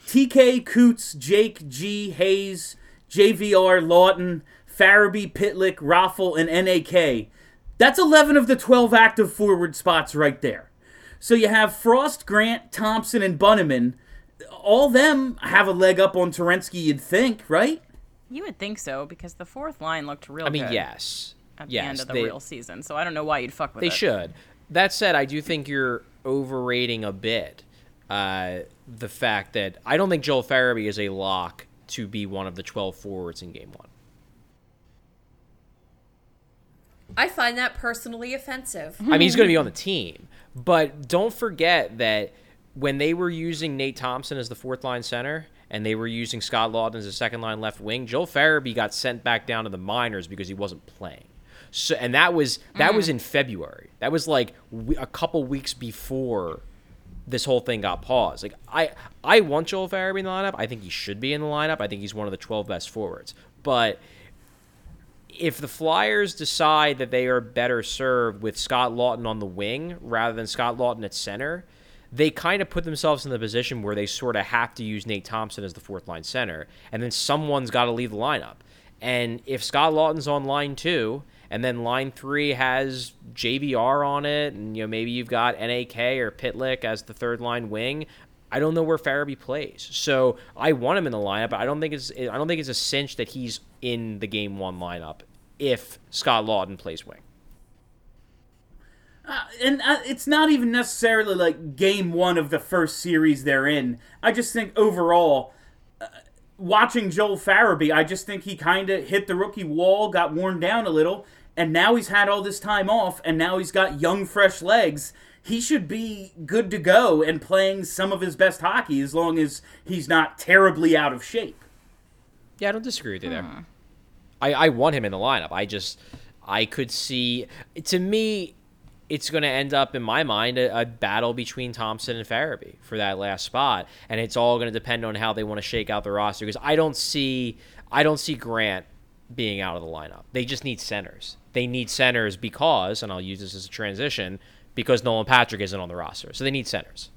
TK Coots Jake G Hayes JVR Laughton Farabee Pitlick Raffl and NAK that's 11 of the 12 active forward spots right there so you have Frost, Grant, Thompson, and Bunnaman. All them have a leg up on Twarynski, you'd think, right? You would think so because the fourth line looked real I mean, good yes. at yes, the end of the they, real season. So I don't know why you'd fuck with that. They it. should. That said, I do think you're overrating a bit uh, the fact that I don't think Joel Farabee is a lock to be one of the 12 forwards in game one. I find that personally offensive. I mean, he's going to be on the team. But don't forget that when they were using Nate Thompson as the fourth line center and they were using Scott Laughton as a second line left wing, Joel Farabee got sent back down to the minors because he wasn't playing. So, and that was that was mm-hmm. in February. That was like a couple weeks before this whole thing got paused. Like I I want Joel Farabee in the lineup. I think he should be in the lineup. I think he's one of the 12 best forwards. But if the Flyers decide that they are better served with Scott Laughton on the wing rather than Scott Laughton at center, they kind of put themselves in the position where they sort of have to use Nate Thompson as the fourth line center, and then someone's got to leave the lineup. And if Scott Laughton's on line two, and then line three has JVR on it, and you know maybe you've got NAK or Pitlick as the third line wing. I don't know where Farabee plays, so I want him in the lineup. But I don't think it's I don't think it's a cinch that he's in the game one lineup if Scott Laughton plays wing. and uh, it's not even necessarily like game one of the first series they're in. I just think overall, uh, watching Joel Farabee, I just think he kind of hit the rookie wall, got worn down a little, and now he's had all this time off, and now he's got young, fresh legs. He should be good to go and playing some of his best hockey as long as he's not terribly out of shape. Yeah, I don't disagree with you there. Hmm. I, I want him in the lineup. I just I could see to me it's going to end up in my mind a, a battle between Thompson and Farabee for that last spot, and it's all going to depend on how they want to shake out the roster. Because I don't see I don't see Grant being out of the lineup. They just need centers. They need centers because, and I'll use this as a transition, because Nolan Patrick isn't on the roster, so they need centers.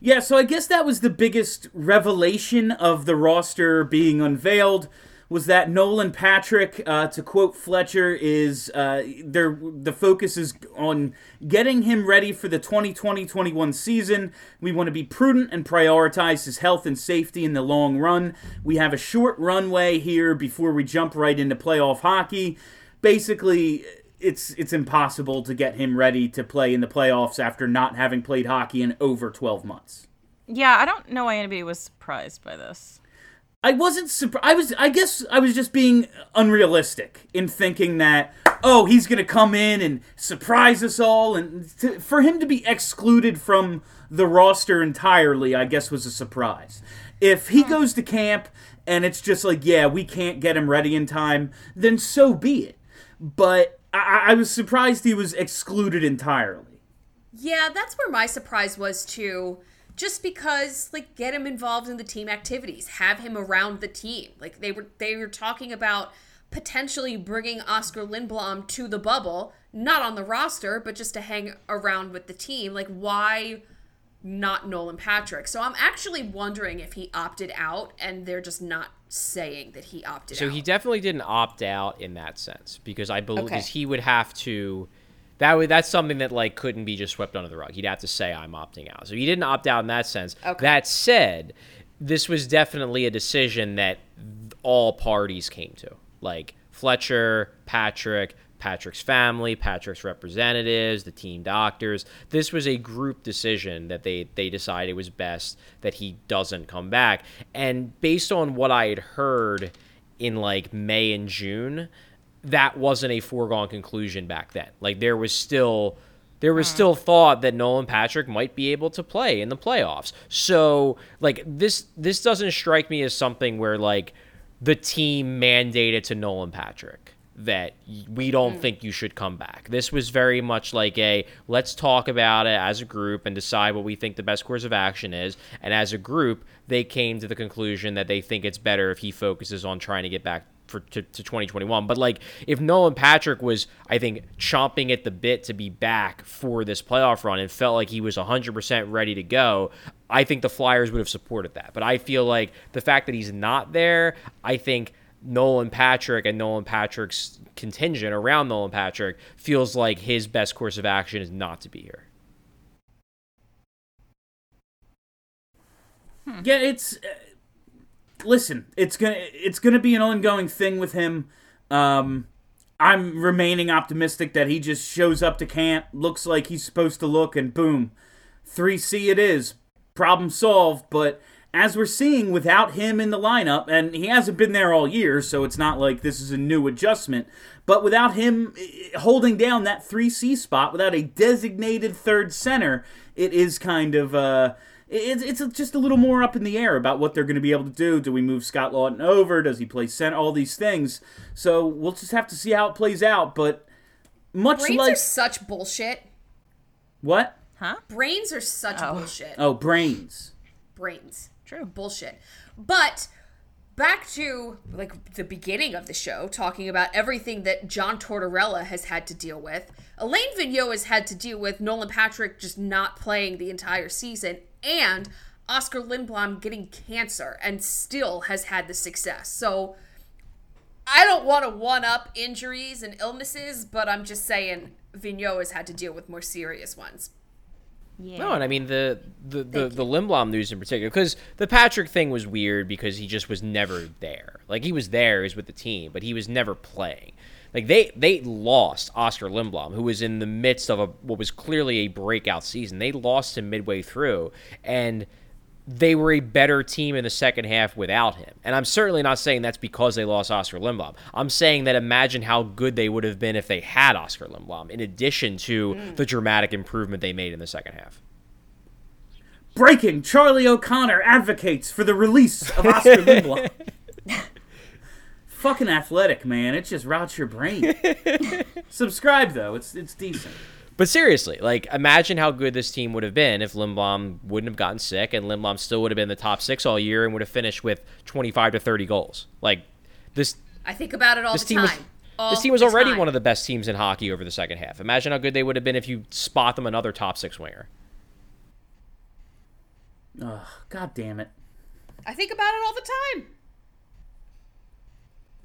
Yeah, so I guess that was the biggest revelation of the roster being unveiled was that Nolan Patrick, uh, to quote Fletcher, is uh, the focus is on getting him ready for the 2020-21 season. We want to be prudent and prioritize his health and safety in the long run. We have a short runway here before we jump right into playoff hockey. Basically, it's it's impossible to get him ready to play in the playoffs after not having played hockey in over 12 months. Yeah, I don't know why anybody was surprised by this. I wasn't surprised. I was. I guess I was just being unrealistic in thinking that oh, he's gonna come in and surprise us all, and to, for him to be excluded from the roster entirely, I guess was a surprise. If he hmm. goes to camp and it's just like, yeah, we can't get him ready in time, then so be it. But I, I was surprised he was excluded entirely. Yeah, that's where my surprise was too. Just because, like, get him involved in the team activities, have him around the team. Like they were, they were talking about potentially bringing Oskar Lindblom to the bubble, not on the roster, but just to hang around with the team. Like, why not Nolan Patrick? So I'm actually wondering if he opted out, and they're just not saying that he opted So out. So he definitely didn't opt out in that sense because I believe Okay. he would have to. That would that's something that like couldn't be just swept under the rug. He'd have to say I'm opting out. So he didn't opt out in that sense. Okay. That said, this was definitely a decision that all parties came to. Like Fletcher, Patrick, Patrick's family, Patrick's representatives, the team doctors. This was a group decision that they they decided was best that he doesn't come back. And based on what I had heard in like May and June, that wasn't a foregone conclusion back then. Like there was still there was mm. still thought that Nolan Patrick might be able to play in the playoffs. So like this this doesn't strike me as something where like the team mandated to Nolan Patrick that we don't mm. think you should come back. This was very much like a let's talk about it as a group and decide what we think the best course of action is. And as a group, they came to the conclusion that they think it's better if he focuses on trying to get back for to, to 2021. But like if Nolan Patrick was, I think, chomping at the bit to be back for this playoff run and felt like he was 100% ready to go, I think the Flyers would have supported that. But I feel like the fact that he's not there, I think Nolan Patrick and Nolan Patrick's contingent around Nolan Patrick feels like his best course of action is not to be here. Yeah, it's. Uh, listen, it's gonna it's gonna be an ongoing thing with him. Um, I'm remaining optimistic that he just shows up to camp, looks like he's supposed to look, and boom, three C it is. Problem solved. But as we're seeing, without him in the lineup, and he hasn't been there all year, so it's not like this is a new adjustment. But without him eh, holding down that 3C spot, without a designated third center, it is kind of uh, it's it's just a little more up in the air about what they're going to be able to do. Do we move Scott Laughton over? Does he play center? All these things. So we'll just have to see how it plays out. But much Brains like are such bullshit. what? Huh? Brains are such bullshit. Oh, brains. brains. True. Bullshit. But back to like the beginning of the show, talking about everything that John Tortorella has had to deal with. Alain Vigneault has had to deal with Nolan Patrick just not playing the entire season and Oskar Lindblom getting cancer and still has had the success. So I don't want to one up injuries and illnesses, but I'm just saying Vigneault has had to deal with more serious ones. Yeah. No, and I mean the the the, the Lindblom news in particular because the Patrick thing was weird because he just was never there. Like he was there, he was with the team, but he was never playing. Like they they lost Oskar Lindblom, who was in the midst of a what was clearly a breakout season. They lost him midway through, and they were a better team in the second half without him. And I'm certainly not saying that's because they lost Oskar Lindblom. I'm saying that imagine how good they would have been if they had Oskar Lindblom, in addition to mm. the dramatic improvement they made in the second half. Breaking: Charlie O'Connor advocates for the release of Oscar Lindblom. Fucking athletic, man. It just rots your brain. Subscribe though. It's it's decent. But seriously, like imagine how good this team would have been if Lindblom wouldn't have gotten sick and Lindblom still would have been in the top six all year and would have finished with 25 to 30 goals. Like this, I think about it all the time. was All this team was already time. one of the best teams in hockey over the second half. Imagine how good they would have been if you spot them another top six winger. Ugh, God damn it. I think about it all the time.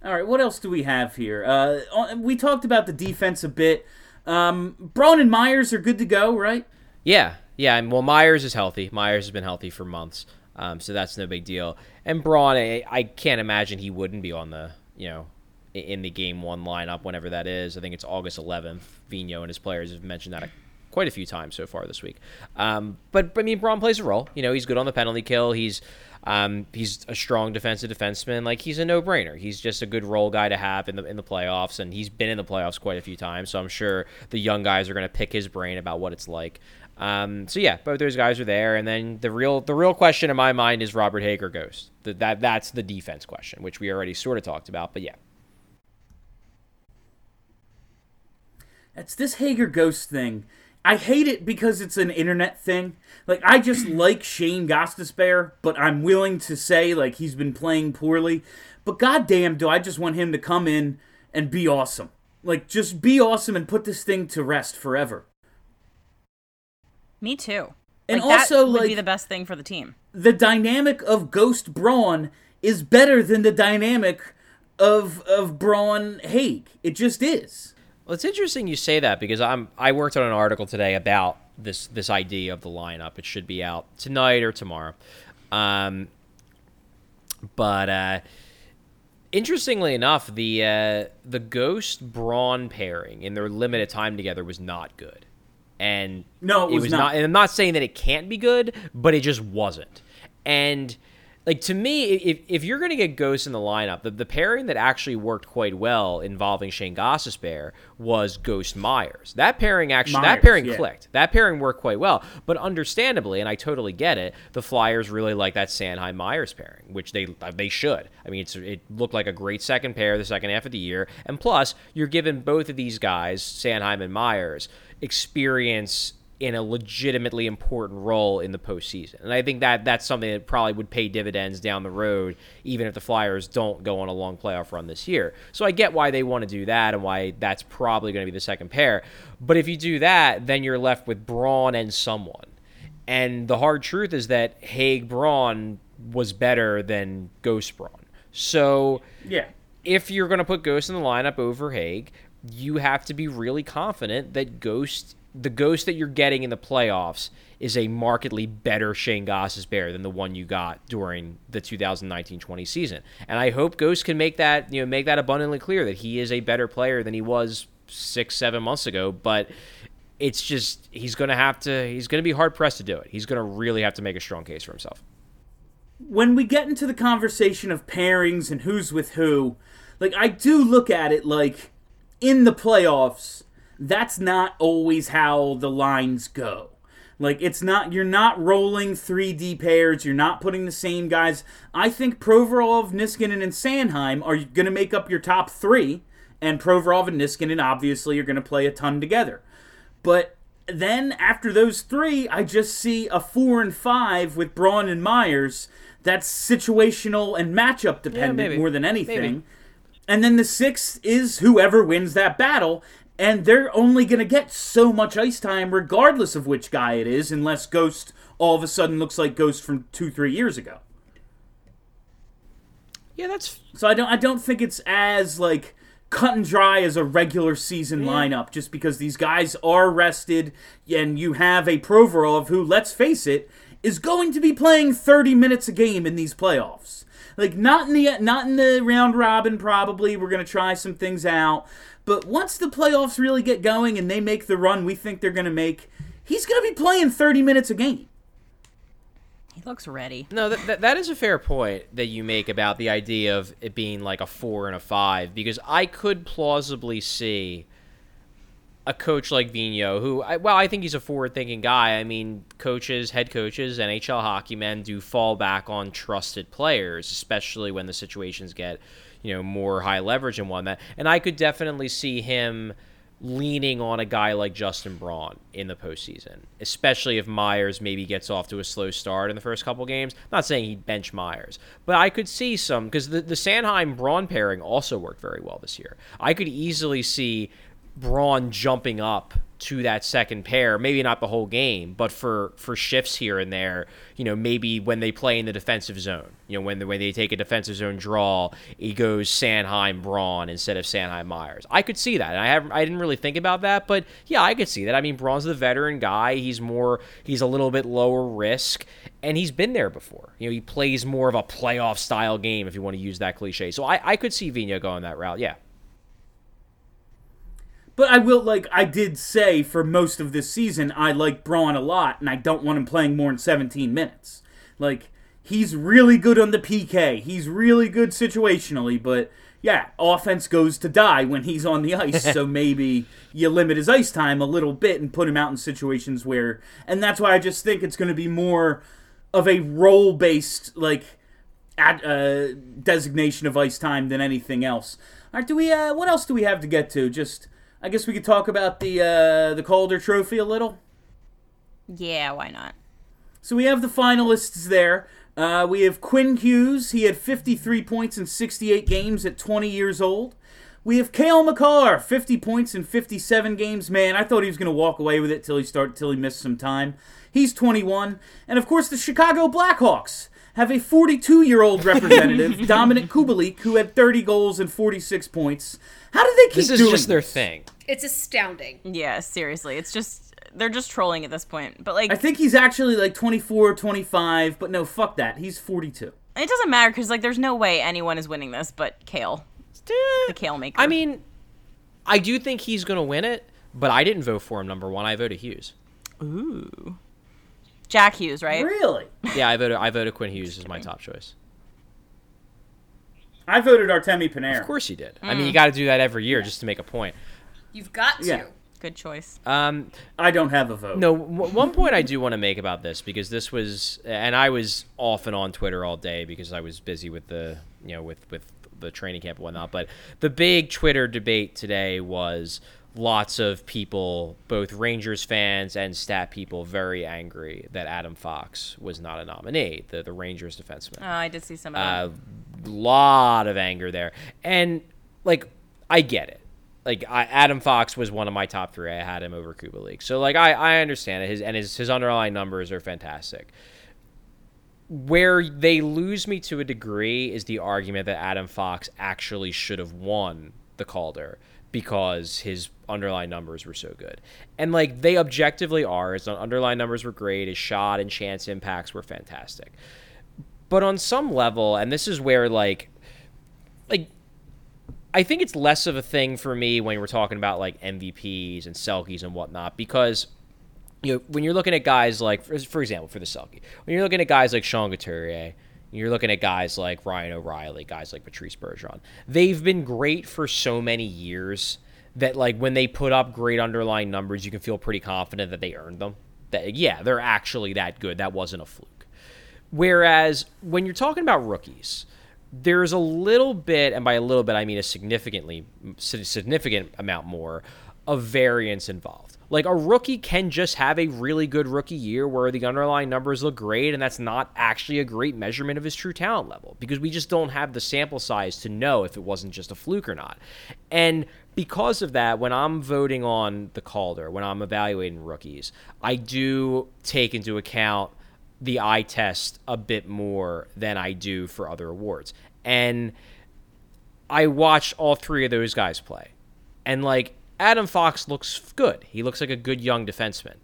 All right, what else do we have here? Uh, we talked about the defense a bit. Um, Braun and Myers are good to go, right? Yeah, yeah. And well, Myers is healthy. Myers has been healthy for months, um, so that's no big deal. And Braun, I, I can't imagine he wouldn't be on the you know in the game one lineup whenever that is. I think it's August 11th. Vino and his players have mentioned that quite a few times so far this week. Um, but I mean, Braun plays a role. You know, he's good on the penalty kill. He's um, he's a strong defensive defenseman. Like he's a no brainer. He's just a good role guy to have in the in the playoffs, and he's been in the playoffs quite a few times. So I'm sure the young guys are going to pick his brain about what it's like. Um, so yeah, both those guys are there, and then the real the real question in my mind is Robert Hager Ghost. That that that's the defense question, which we already sort of talked about. But yeah, It's this Hager Ghost thing. I hate it because it's an internet thing. Like I just like Shane Gostisbehere, but I'm willing to say like he's been playing poorly. But goddamn, do I just want him to come in and be awesome? Like just be awesome and put this thing to rest forever. Me too. And like, also, that would be like- the best thing for the team. The dynamic of Ghost Braun is better than the dynamic of of Braun Hagg. It just is. Well, it's interesting you say that because I'm I worked on an article today about this this idea of the lineup. It should be out tonight or tomorrow. Um, but uh, interestingly enough, the uh, the Ghost Braun pairing in their limited time together was not good, and No, it was not. And I'm not saying that it can't be good, but it just wasn't. And like to me, if, if you're going to get Ghost in the lineup, the, the pairing that actually worked quite well involving Shane Gostisbehere was Ghost Myers. That pairing actually, that pairing yeah. clicked. That pairing worked quite well. But understandably, and I totally get it, the Flyers really like that Sanheim Myers pairing, which they uh, they should. I mean, it's it looked like a great second pair the second half of the year, and plus you're giving both of these guys, Sanheim and Myers, experience in a legitimately important role in the postseason. And I think that that's something that probably would pay dividends down the road, even if the Flyers don't go on a long playoff run this year. So I get why they want to do that and why that's probably going to be the second pair. But if you do that, then you're left with Braun and someone. And the hard truth is that Hagg Braun was better than Ghost Braun. So Yeah. if you're going to put Ghost in the lineup over Hagg, you have to be really confident that Ghost, the Ghost that you're getting in the playoffs, is a markedly better Shane Gostisbehere than the one you got during the 2019-20 season. And I hope Ghost can make that you know make that abundantly clear that he is a better player than he was six seven months ago. But it's just he's going to have to he's going to be hard pressed to do it. He's going to really have to make a strong case for himself. when we get into the conversation of pairings and who's with who, like I do look at it like in the playoffs, that's not always how the lines go. Like it's not you're not rolling 3D pairs, you're not putting the same guys. I think Provorov, Niskanen and Sanheim are going to make up your top 3 and Provorov and Niskanen obviously are going to play a ton together. But then after those three, I just see a four and five with Braun and Myers. That's situational and matchup dependent maybe. more than anything. Maybe. And then the sixth is whoever wins that battle. And they're only going to get so much ice time, regardless of which guy it is, unless Ghost all of a sudden looks like Ghost from two, three years ago. Yeah, that's So I don't I don't think it's as like cut and dry as a regular season lineup just because these guys are rested and you have a Provorov who let's face it is going to be playing 30 minutes a game in these playoffs. Like not in the not in the round robin probably we're going to try some things out but once the playoffs really get going and they make the run we think they're going to make he's going to be playing 30 minutes a game. He looks ready. No, that, that, that is a fair point that you make about the idea of it being like a four and a five, because I could plausibly see a coach like Vino, who, I, well, I think he's a forward thinking guy. I mean, coaches, head coaches, NHL hockey men do fall back on trusted players, especially when the situations get, you know, more high leverage and whatnot. And I could definitely see him leaning on a guy like Justin Braun in the postseason, especially if Myers maybe gets off to a slow start in the first couple games. not saying he'd bench Myers, but I could see some because the, the Sanheim Braun pairing also worked very well this year. I could easily see Braun jumping up to that second pair, maybe not the whole game, but for for shifts here and there, you know, maybe when they play in the defensive zone, you know, when the, when they take a defensive zone draw, he goes Sanheim Braun instead of Sanheim Myers. I could see that. And I have I didn't really think about that, but yeah, I could see that. I mean, Braun's the veteran guy. He's more he's a little bit lower risk and he's been there before. You know, he plays more of a playoff style game if you want to use that cliche. So I, I could see Vino going that route. Yeah. But I will like I did say for most of this season I like Braun a lot and I don't want him playing more than 17 minutes. Like he's really good on the PK. He's really good situationally, but yeah, offense goes to die when he's on the ice. so maybe you limit his ice time a little bit and put him out in situations where and that's why I just think it's going to be more of a role based like uh, designation of ice time than anything else. All right, do we? Uh, what else do we have to get to? Just, I guess we could talk about the uh, the Calder Trophy a little. Yeah, why not? So we have the finalists there. Uh, we have Quinn Hughes. He had 53 points in 68 games at 20 years old. We have Cale Makar, 50 points in 57 games. Man, I thought he was going to walk away with it till he start till he missed some time. He's 21, and of course the Chicago Blackhawks have a 42-year-old representative, Dominik Kubalik, who had 30 goals and 46 points. How did they keep This is doing just their thing. It's astounding. Yeah, seriously. It's just they're just trolling at this point. But like I think he's actually like 24, 25, but no, fuck that. He's 42. it doesn't matter cuz like there's no way anyone is winning this but Cale. The Cale Makar. I mean, I do think he's going to win it, but I didn't vote for him number one. I voted Hughes. ooh. Jack Hughes, right? Really? Yeah, I voted. I voted Quinn Hughes as my top choice. I voted Artemi Panarin. Of course you did. I mean, mm. you got to do that every year just to make a point. You've got to. Yeah. Good choice. Um, I don't have a vote. No, w- one point I do want to make about this because this was, and I was off and on Twitter all day because I was busy with the, you know, with with the training camp and whatnot. But the big Twitter debate today was lots of people, both Rangers fans and stat people, very angry that Adam Fox was not a nominee, the the Rangers defenseman Oh, I did see some of that. a lot of anger there. And like I get it. Like I, Adam Fox was one of my top three. I had him over Kubalik. So like I, I understand it. His and his his underlying numbers are fantastic. Where they lose me to a degree is the argument that Adam Fox actually should have won the Calder because his underlying numbers were so good. And like they objectively are. His underlying numbers were great. His shot and chance impacts were fantastic but on some level and this is where like like I think it's less of a thing for me when we're talking about like MVPs and Selkes and whatnot because you know when you're looking at guys like for, for example for the Selke when you're looking at guys like Sean Couturier you're looking at guys like Ryan O'Reilly guys like Patrice Bergeron they've been great for so many years that like when they put up great underlying numbers you can feel pretty confident that they earned them. That yeah they're actually that good. That wasn't a fluke. Whereas when you're talking about rookies, there's a little bit, and by a little bit I mean a significantly significant amount more of variance involved. Like a rookie can just have a really good rookie year where the underlying numbers look great, and that's not actually a great measurement of his true talent level because we just don't have the sample size to know if it wasn't just a fluke or not. And because of that, when I'm voting on the Calder, when I'm evaluating rookies, I do take into account the eye test a bit more than I do for other awards. And I watched all three of those guys play. And like Adam Fox looks good. He looks like a good young defenseman.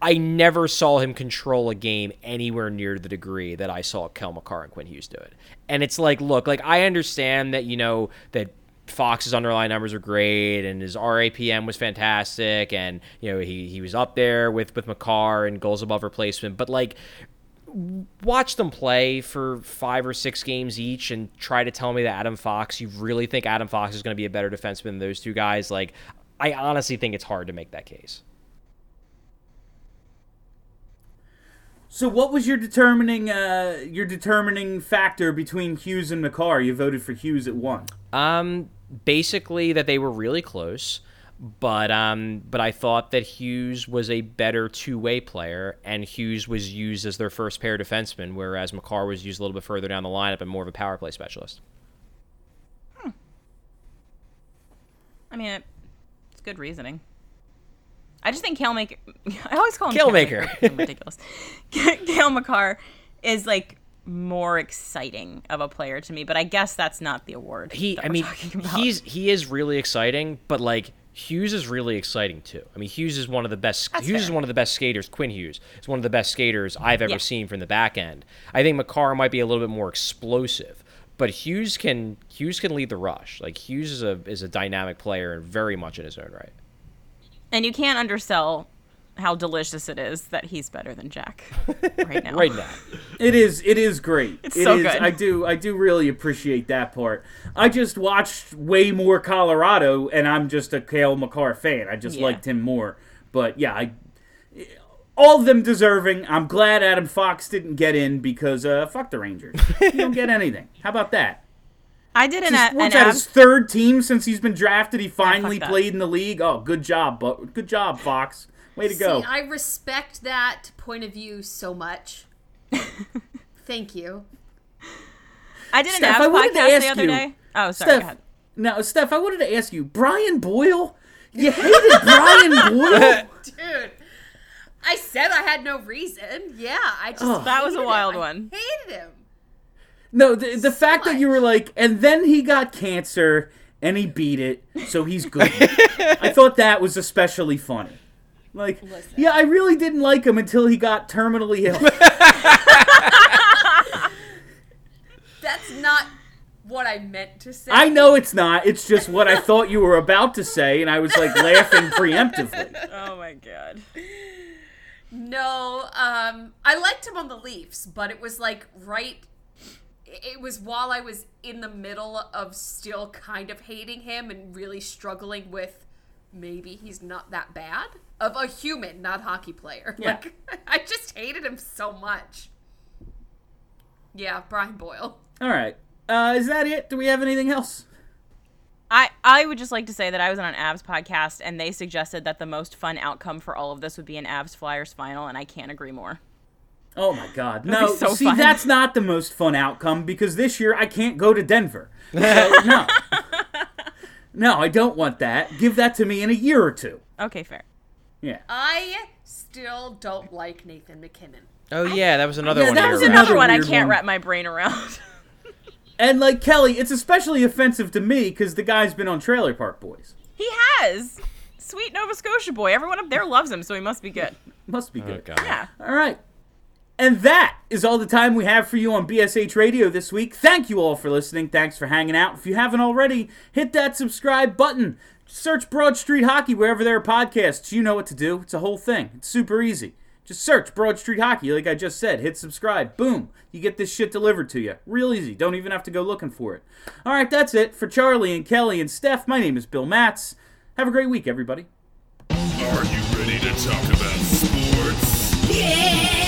I never saw him control a game anywhere near the degree that I saw Cale Makar and Quinn Hughes do it. And it's like, look, like I understand that, you know, that Fox's underlying numbers are great and his RAPM was fantastic and you know he, he was up there with with Makar and goals above replacement but like watch them play for five or six games each and try to tell me that Adam Fox you really think Adam Fox is going to be a better defenseman than those two guys like I honestly think it's hard to make that case So what was your determining uh, your determining factor between Hughes and Makar? You voted for Hughes at one. Um, basically that they were really close, but um, but I thought that Hughes was a better two-way player, and Hughes was used as their first pair defenseman, whereas Makar was used a little bit further down the lineup and more of a power play specialist. Hmm. I mean, it, it's good reasoning. I just think Kale Maker. I always call him Kale. Maker. ridiculous. Kale Makar is like more exciting of a player to me, but I guess that's not the award. He, I mean, he's he is really exciting, but like Hughes is really exciting too. I mean, Hughes is one of the best. That's Hughes is one of the best skaters. Quinn Hughes is one of the best skaters I've ever Yeah. seen from the back end. I think Makar might be a little bit more explosive, but Hughes can Hughes can lead the rush. Like Hughes is a is a dynamic player and very much in his own right. and you can't undersell how delicious it is that he's better than Jack right now. Right now, It is. It is great. It's It so is- good. I do. I do really appreciate that part. I just watched way more Colorado, and I'm just a Kale Makar fan. I just Yeah. liked him more. But yeah, I. All of them deserving. I'm glad Adam Fox didn't get in because uh, fuck the Rangers. you don't get anything. How about that? I did an, Just, a- what's that? His third team since he's been drafted. He finally played in the league. Oh, good job, but good job, Fox. Way to go. See, I respect that point of view so much. Thank you. I did an Steph, Avs I wanted to podcast the ask other you- day. Oh, sorry. Steph, now, Steph, I wanted to ask you, Brian Boyle. You hated Brian Boyle. Dude. I said I had no reason. Yeah, I just Oh. That was a wild him. I one. hated him. No, the, the fact that you were like, and then he got cancer and he beat it, so he's good. I thought that was especially funny. Like, Listen. yeah, I really didn't like him until he got terminally ill. That's not what I meant to say. I know it's not. It's just what I thought you were about to say, and I was like laughing preemptively. Oh my god. No, um, I liked him on the Leafs, but it was like right. It was while I was in the middle of still kind of hating him and really struggling with maybe he's not that bad of a human, not hockey player. Yeah. Like I just hated him so much. Yeah, Brian Boyle. All right. Uh, is that it? Do we have anything else? I, I would just like to say that I was on an Avs podcast and they suggested that the most fun outcome for all of this would be an Avs Flyers final, and I can't agree more. Oh my God! No, so see, fun. that's not the most fun outcome because this year I can't go to Denver. So, no, no, I don't want that. Give that to me in a year or two. Okay, fair. Yeah. I still don't like Nathan MacKinnon. Oh yeah, that was another Yeah, one. that was another Another one I can't one. wrap my brain around. And like Kelly, it's especially offensive to me because the guy's been on Trailer Park Boys. he has. Sweet Nova Scotia boy. Everyone up there loves him, so he must be good. Must be Oh, good. God. Yeah. All right. And that is all the time we have for you on BSH Radio this week. Thank you all for listening. Thanks for hanging out. If you haven't already, hit that subscribe button. Search Broad Street Hockey wherever there are podcasts. You know what to do. It's a whole thing. It's super easy. Just search Broad Street Hockey, like I just said. Hit subscribe. Boom. You get this shit delivered to you. Real easy. Don't even have to go looking for it. All right, that's it. For Charlie and Kelly and Steph, my name is Bill Matz. Have a great week, everybody. Are you ready to talk about sports? Who's